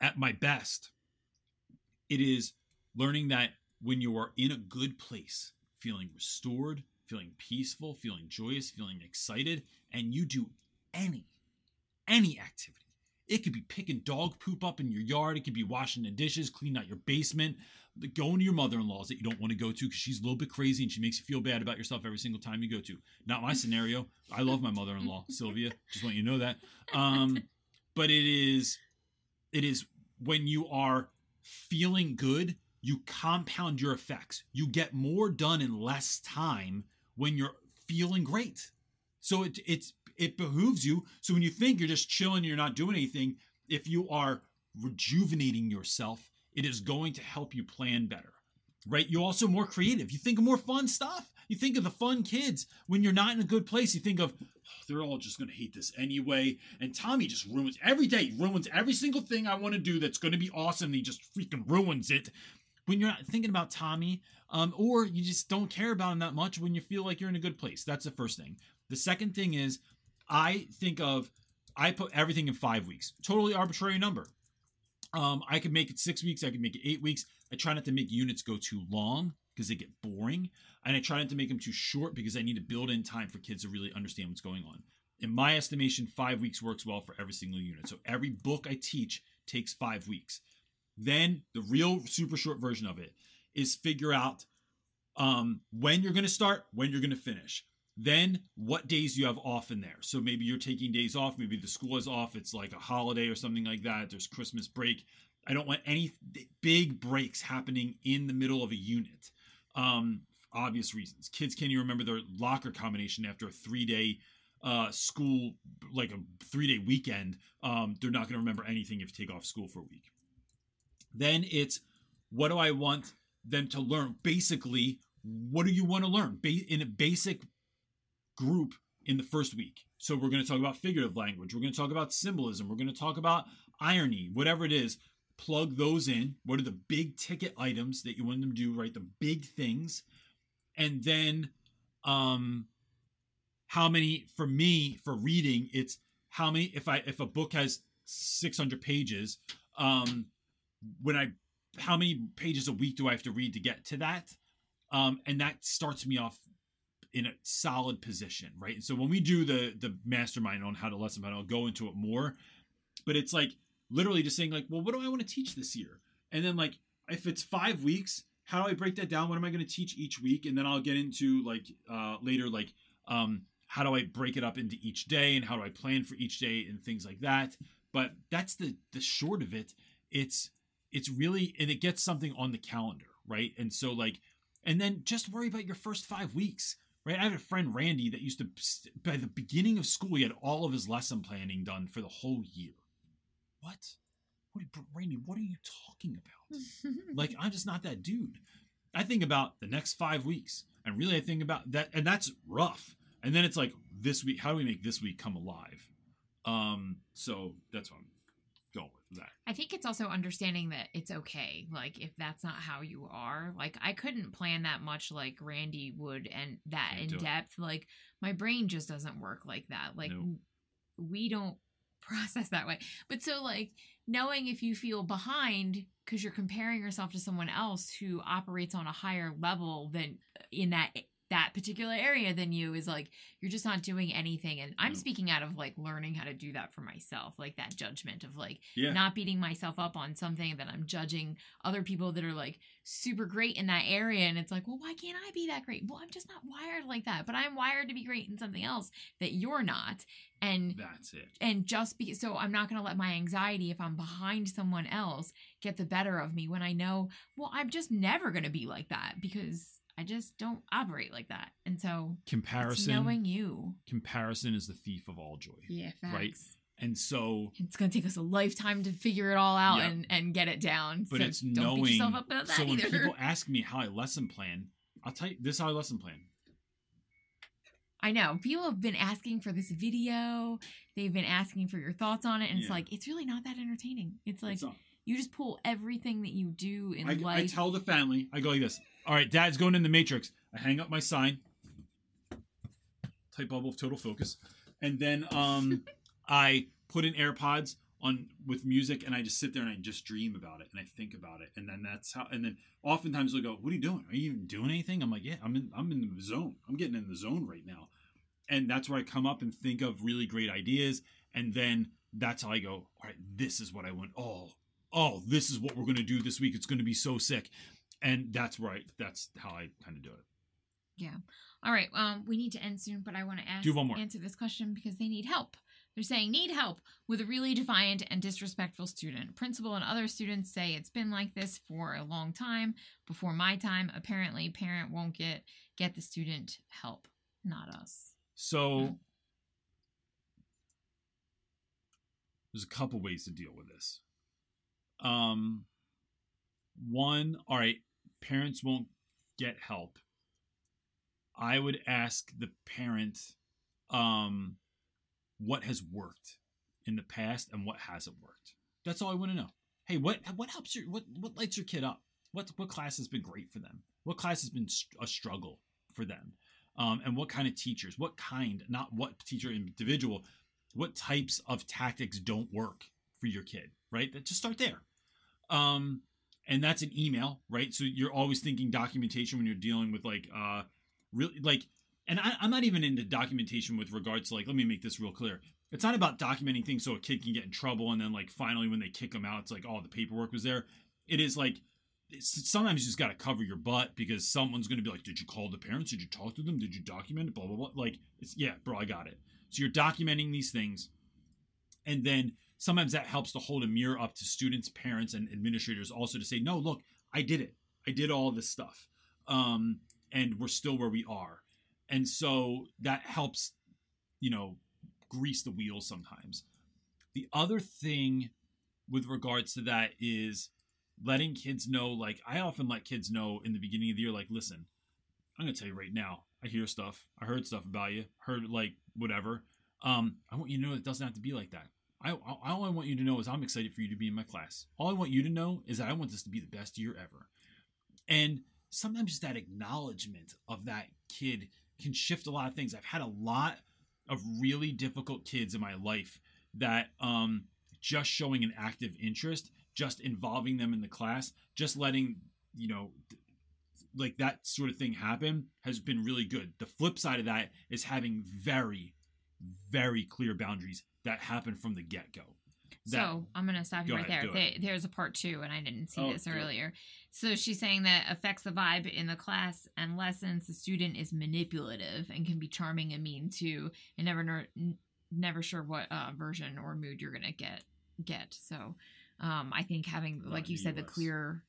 at my best, it is learning that when you are in a good place, feeling restored, feeling peaceful, feeling joyous, feeling excited, and you do any any activity. It could be picking dog poop up in your yard. It could be washing the dishes, cleaning out your basement, going to your mother-in-law's that you don't want to go to because she's a little bit crazy and she makes you feel bad about yourself every single time you go to. Not my scenario. I love my mother-in-law, (laughs) Sylvia. Just want you to know that. Um, but it is, it is when you are feeling good, you compound your effects. You get more done in less time when you're feeling great. So it it's it behooves you. So when you think you're just chilling, you're not doing anything, if you are rejuvenating yourself, it is going to help you plan better. Right? You're also more creative. You think of more fun stuff. You think of the fun kids. When you're not in a good place, you think of "Oh, they're all just gonna hate this anyway. And Tommy just ruins every day, ruins every single thing I want to do that's gonna be awesome. He just freaking ruins it. When you're not thinking about Tommy, um, or you just don't care about him that much when you feel like you're in a good place. That's the first thing. The second thing is I think of I put everything in five weeks. Totally arbitrary number. Um, I could make it six weeks. I could make it eight weeks. I try not to make units go too long because they get boring, and I try not to make them too short because I need to build in time for kids to really understand what's going on. In my estimation, five weeks works well for every single unit. So every book I teach takes five weeks. Then the real super short version of it is figure out um, when you're going to start, when you're going to finish. Then what days you have off in there. So maybe you're taking days off. Maybe the school is off. It's like a holiday or something like that. There's Christmas break. I don't want any big breaks happening in the middle of a unit. Um, obvious reasons. Kids can't even remember their locker combination after a three day uh, school, like a three day weekend. Um, they're not going to remember anything if you take off school for a week. Then it's what do I want them to learn? Basically, what do you want to learn ba- in a basic group in the first week? So we're going to talk about figurative language. We're going to talk about symbolism. We're going to talk about irony, whatever it is. Plug those in. What are the big ticket items that you want them to do? Right, the big things, and then um, how many for me for reading? It's how many if I if a book has six hundred pages. Um, when I how many pages a week do I have to read to get to that? Um, and that starts me off in a solid position, right? And so when we do the the mastermind on how to lesson plan, I'll go into it more. But it's like literally just saying like, well, what do I want to teach this year? And then like if it's five weeks, how do I break that down? What am I going to teach each week? And then I'll get into like uh, later like um, how do I break it up into each day and how do I plan for each day and things like that. But that's the the short of it. It's it's really and it gets something on the calendar, right? And so like and then just worry about your first 5 weeks. Right? I have a friend Randy that used to by the beginning of school he had all of his lesson planning done for the whole year. What? What, Randy? What are you talking about? (laughs) like I'm just not that dude. I think about the next five weeks, and really I think about that, and that's rough. And then it's like this week. How do we make this week come alive? Um, so that's what I'm going with that. I think it's also understanding that it's okay. Like if that's not how you are, like I couldn't plan that much like Randy would and that Can't in do it. depth. Like my brain just doesn't work like that. Like we don't (laughs) process that way. But so like knowing if you feel behind because you're comparing yourself to someone else who operates on a higher level than uh, in that that particular area than you is like you're just not doing anything and i'm Nope. speaking out of like learning how to do that for myself like that judgment of like Yeah. not beating myself up on something that I'm judging other people that are like super great in that area. And it's like, well, why can't I be that great? Well, I'm just not wired like that, but I'm wired to be great in something else that you're not. And That's it. and just be so I'm not going to let my anxiety if I'm behind someone else get the better of me when I know, well, I'm just never going to be like that because I just don't operate like that. And so Comparison. knowing you. comparison is the thief of all joy. Yeah, facts. Right. And so It's gonna take us a lifetime to figure it all out Yep. and, and get it down. but so it's don't knowing beat yourself up about that so when either. people ask me how I lesson plan, I'll tell you this is how I lesson plan. I know people have been asking for this video. They've been asking for your thoughts on it, and it's like it's really not that entertaining. It's like It's you just pull everything that you do in I, I tell the family, I go like this. All right, dad's going in the matrix. I hang up my sign, type bubble of total focus, and then um (laughs) I put in AirPods on with music and I just sit there and I just dream about it and I think about it. And then that's how and then oftentimes they'll go, What are you doing? Are you even doing anything? I'm like, Yeah, I'm in I'm in the zone. I'm getting in the zone right now. And that's where I come up and think of really great ideas. And then that's how I go, All right, this is what I want. Oh, oh, this is what we're gonna do this week. It's gonna be so sick. And that's right. That's how I kind of do it. Yeah. All right, um, we need to end soon, but I want to ask Do one more. answer this question because they need help. They're saying need help with a really defiant and disrespectful student. Principal and other students say it's been like this for a long time. Before my time, apparently, parent won't get get the student help, not us. So there's a couple ways to deal with this. Um one, all right, parents won't get help. I would ask the parent um what has worked in the past and what hasn't worked. That's all I want to know. Hey, what what helps your what what lights your kid up? What what class has been great for them? What class has been a struggle for them? um, and what kind of teachers, what kind, not what teacher individual, what types of tactics don't work for your kid, right? That just start there. Um, and that's an email, right? So you're always thinking documentation when you're dealing with like, uh, really like, and I, I'm not even into documentation with regards to like, let me make this real clear. It's not about documenting things so a kid can get in trouble and then like finally when they kick them out, it's like, oh, the paperwork was there. It is like sometimes you just got to cover your butt because someone's going to be like, "Did you call the parents? Did you talk to them? Did you document it?" Blah blah blah. Like, it's yeah, bro, I got it. So you're documenting these things, and then sometimes that helps to hold a mirror up to students, parents, and administrators also to say, "No, look, I did it. I did all this stuff, um, and we're still where we are." And so that helps, you know, grease the wheels sometimes. The other thing with regards to that is letting kids know like i often let kids know in the beginning of the year like listen i'm gonna tell you right now i hear stuff i heard stuff about you heard like whatever um i want you to know it doesn't have to be like that I, all i want you to know is i'm excited for you to be in my class. All i want you to know is that i want this to be the best year ever. And sometimes just that acknowledgement of that kid can shift a lot of things. I've had a lot of really difficult kids in my life that um just showing an active interest just involving them in the class, just letting, you know, like that sort of thing happen has been really good. The flip side of that is having very, very clear boundaries that happened from the get go. So I'm gonna stop you Go right ahead, there. do it. There- There's a part two, and I didn't see Oh, this do it. earlier. So she's saying that affects the vibe in the class and lessons. The student is manipulative and can be charming and mean too, and never ner- never sure what uh, version or mood you're gonna get get. So um, I think having, Not like you in said, the clear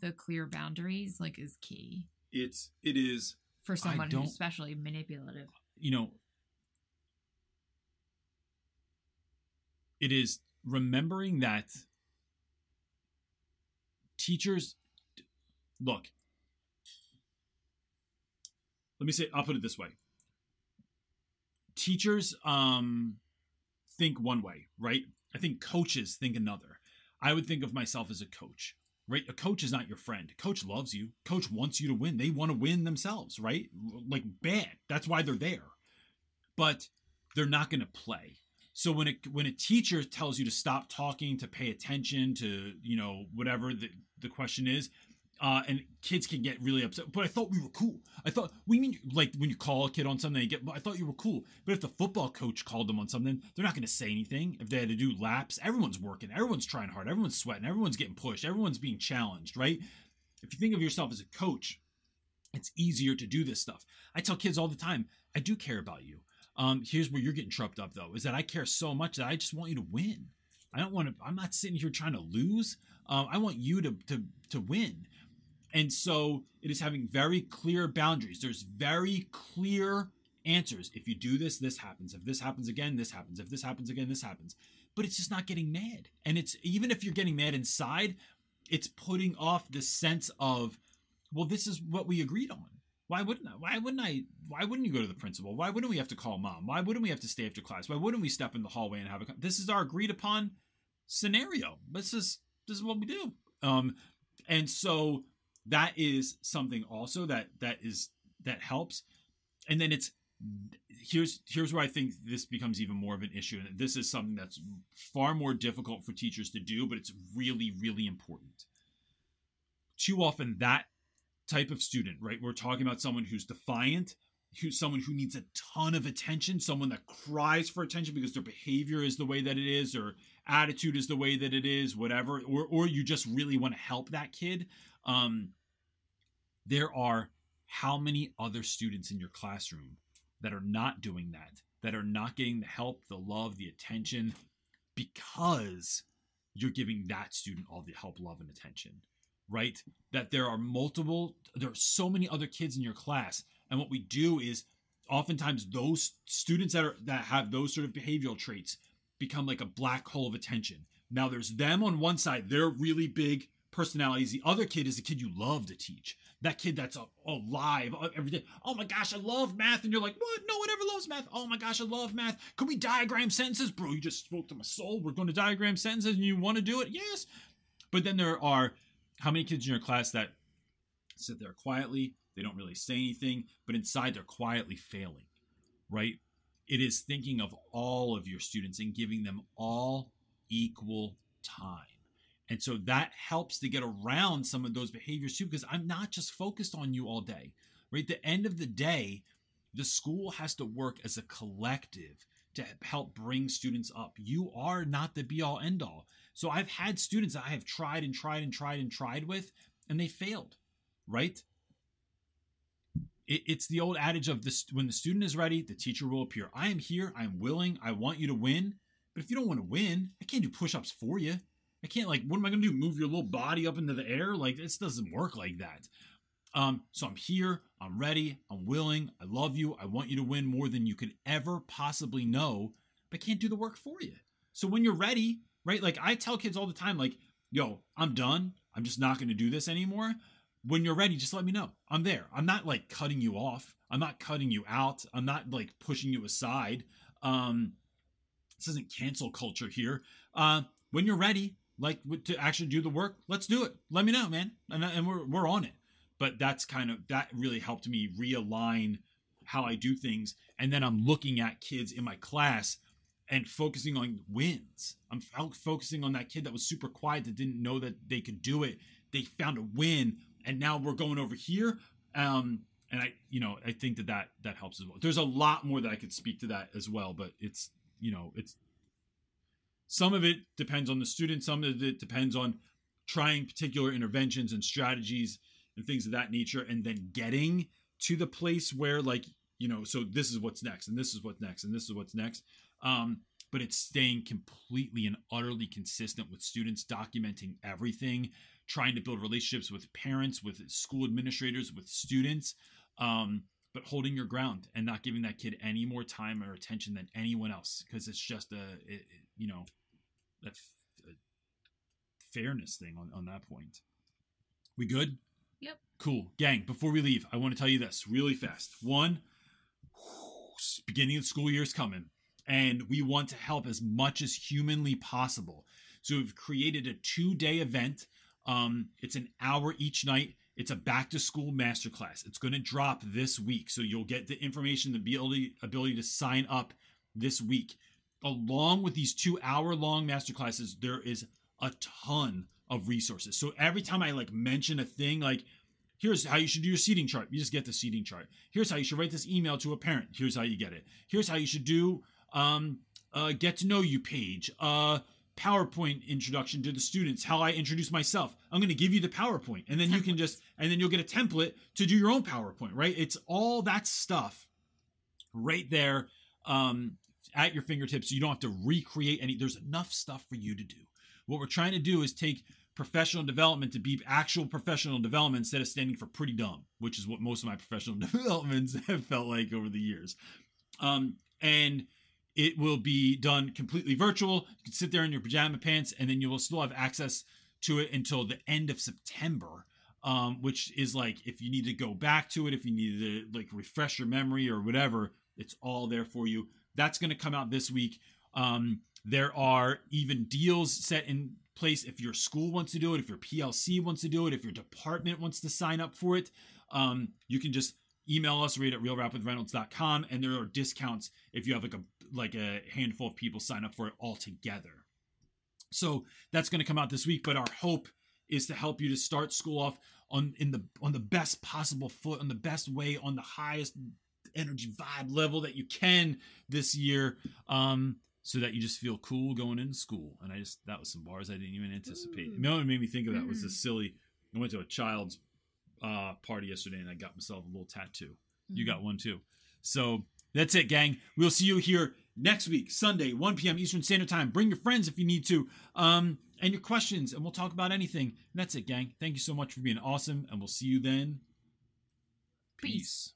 the clear boundaries like is key. It's it is for someone who's especially manipulative. you know, it is remembering that teachers look. Let me say, I'll put it this way. Teachers um, think one way, right? I think coaches think another. I would think of myself as a coach, right? A coach is not your friend. Coach loves you. Coach wants you to win. They want to win themselves, right? Like bad. That's why they're there. But they're not going to play. So when a when a teacher tells you to stop talking, to pay attention to you know whatever the the question is, uh, and kids can get really upset. But I thought we were cool. I thought we mean like when you call a kid on something, they get. I thought you were cool. But if the football coach called them on something, they're not going to say anything. If they had to do laps, everyone's working, everyone's trying hard, everyone's sweating, everyone's getting pushed, everyone's being challenged, right? If you think of yourself as a coach, it's easier to do this stuff. I tell kids all the time, I do care about you. Um, here's where you're getting trumped up though, is that I care so much that I just want you to win. I don't want to. I'm not sitting here trying to lose. Um, I want you to to to win. And so it is having very clear boundaries. There's very clear answers. If you do this, this happens. If this happens again, this happens. If this happens again, this happens. But it's just not getting mad. And it's even if you're getting mad inside, it's putting off the sense of, well, this is what we agreed on. Why wouldn't I? Why wouldn't I? Why wouldn't you go to the principal? Why wouldn't we have to call mom? Why wouldn't we have to stay after class? Why wouldn't we step in the hallway and have a? This is our agreed upon scenario. This is this is what we do. Um, and so that is something also that that is that helps. And then it's here's here's where I think this becomes even more of an issue. And this is something that's far more difficult for teachers to do, but it's really really important. Too often that type of student, right? We're talking about someone who's defiant, who's someone who needs a ton of attention, someone that cries for attention because their behavior is the way that it is, or attitude is the way that it is, whatever, or or you just really want to help that kid. Um, there are how many other students in your classroom that are not doing that, that are not getting the help, the love, the attention, because you're giving that student all the help, love, and attention right? That there are multiple, there are so many other kids in your class, and what we do is oftentimes those students that are that have those sort of behavioral traits become like a black hole of attention. Now there's them on one side, they're really big personalities. The other kid is the kid you love to teach. That kid that's alive uh, every day. Oh my gosh, I love math. And you're like, what? No one ever loves math. Oh my gosh, I love math. Can we diagram sentences? Bro, you just spoke to my soul. We're going to diagram sentences and you want to do it? Yes. But then there are how many kids in your class that sit there quietly they don't really say anything but inside they're quietly failing right? It is thinking of all of your students and giving them all equal time. And so that helps to get around some of those behaviors too because i'm not just focused on you all day right? The end of the day the school has to work as a collective to help bring students up. You are not the be all end all so I've had students I have tried and tried and tried and tried with, and they failed, right? It, it's the old adage of this: when the student is ready, the teacher will appear. I am here. I am willing. I want you to win. But if you don't want to win, I can't do push-ups for you. I can't like, what am I going to do? Move your little body up into the air? Like this doesn't work like that. Um, so I'm here. I'm ready. I'm willing. I love you. I want you to win more than you could ever possibly know. But I can't do the work for you. So when you're ready, right? Like I tell kids all the time, like, yo, I'm done. I'm just not going to do this anymore. When you're ready, just let me know. I'm there. I'm not like cutting you off. I'm not cutting you out. I'm not like pushing you aside. Um, this isn't cancel culture here. Uh, when you're ready, like to actually do the work, let's do it. Let me know, man, and, and we're we're on it. But that's kind of that really helped me realign how I do things, and then I'm looking at kids in my class and focusing on wins. I'm fo- focusing on that kid that was super quiet that didn't know that they could do it. They found a win, and now we're going over here. Um, and I, you know, I think that that that helps as well. There's a lot more that I could speak to that as well, but it's you know, it's some of it depends on the student. Some of it depends on trying particular interventions and strategies and things of that nature, and then getting to the place where like you know, so this is what's next, and this is what's next, and this is what's next um, but it's staying completely and utterly consistent with students documenting everything trying to build relationships with parents with school administrators with students um, but holding your ground and not giving that kid any more time or attention than anyone else because it's just a it, it- you know that f- a fairness thing on, on that point. We good? Yep. cool. Gang before we leave i want to tell you this really fast. One beginning of school year is coming and we want to help as much as humanly possible so we've created a two-day event um, it's an hour each night it's a back to school masterclass. It's going to drop this week. So you'll get the information, the ability, ability to sign up this week. Along with these two hour long masterclasses, there is a ton of resources. So every time I like mention a thing, like, here's how you should do your seating chart, you just get the seating chart. Here's how you should write this email to a parent. Here's how you get it. Here's how you should do um, uh, get to know you page. Uh, PowerPoint introduction to the students, how I introduce myself. I'm going to give you the PowerPoint, and then you can just, and then you'll get a template to do your own PowerPoint, right? It's all that stuff right there um, at your fingertips. You don't have to recreate any. There's enough stuff for you to do. What we're trying to do is take professional development to be actual professional development instead of standing for pretty dumb, which is what most of my professional (laughs) developments have felt like over the years. Um, and it will be done completely virtual. You can sit there in your pajama pants, and then you will still have access to it until the end of September. Um, which is like if you need to go back to it, if you need to like refresh your memory or whatever, it's all there for you. That's going to come out this week. Um, there are even deals set in place if your school wants to do it, if your PLC wants to do it, if your department wants to sign up for it. Um, you can just email us read at realrapwithreynolds.com and there are discounts if you have like a like a handful of people sign up for it all together. So that's going to come out this week but our hope is to help you to start school off on in the on the best possible foot on the best way on the highest energy vibe level that you can this year um so that you just feel cool going into school. And i just that was some bars i didn't even anticipate. You know what made me think of that was this silly i went to a child's uh party yesterday and i got myself a little tattoo you got one too. So that's it, gang. We'll see you here next week, Sunday, 1 p.m. Eastern Standard Time. Bring your friends if you need to, um, and your questions, and we'll talk about anything. And that's it, gang. Thank you so much for being awesome, and we'll see you then. Peace.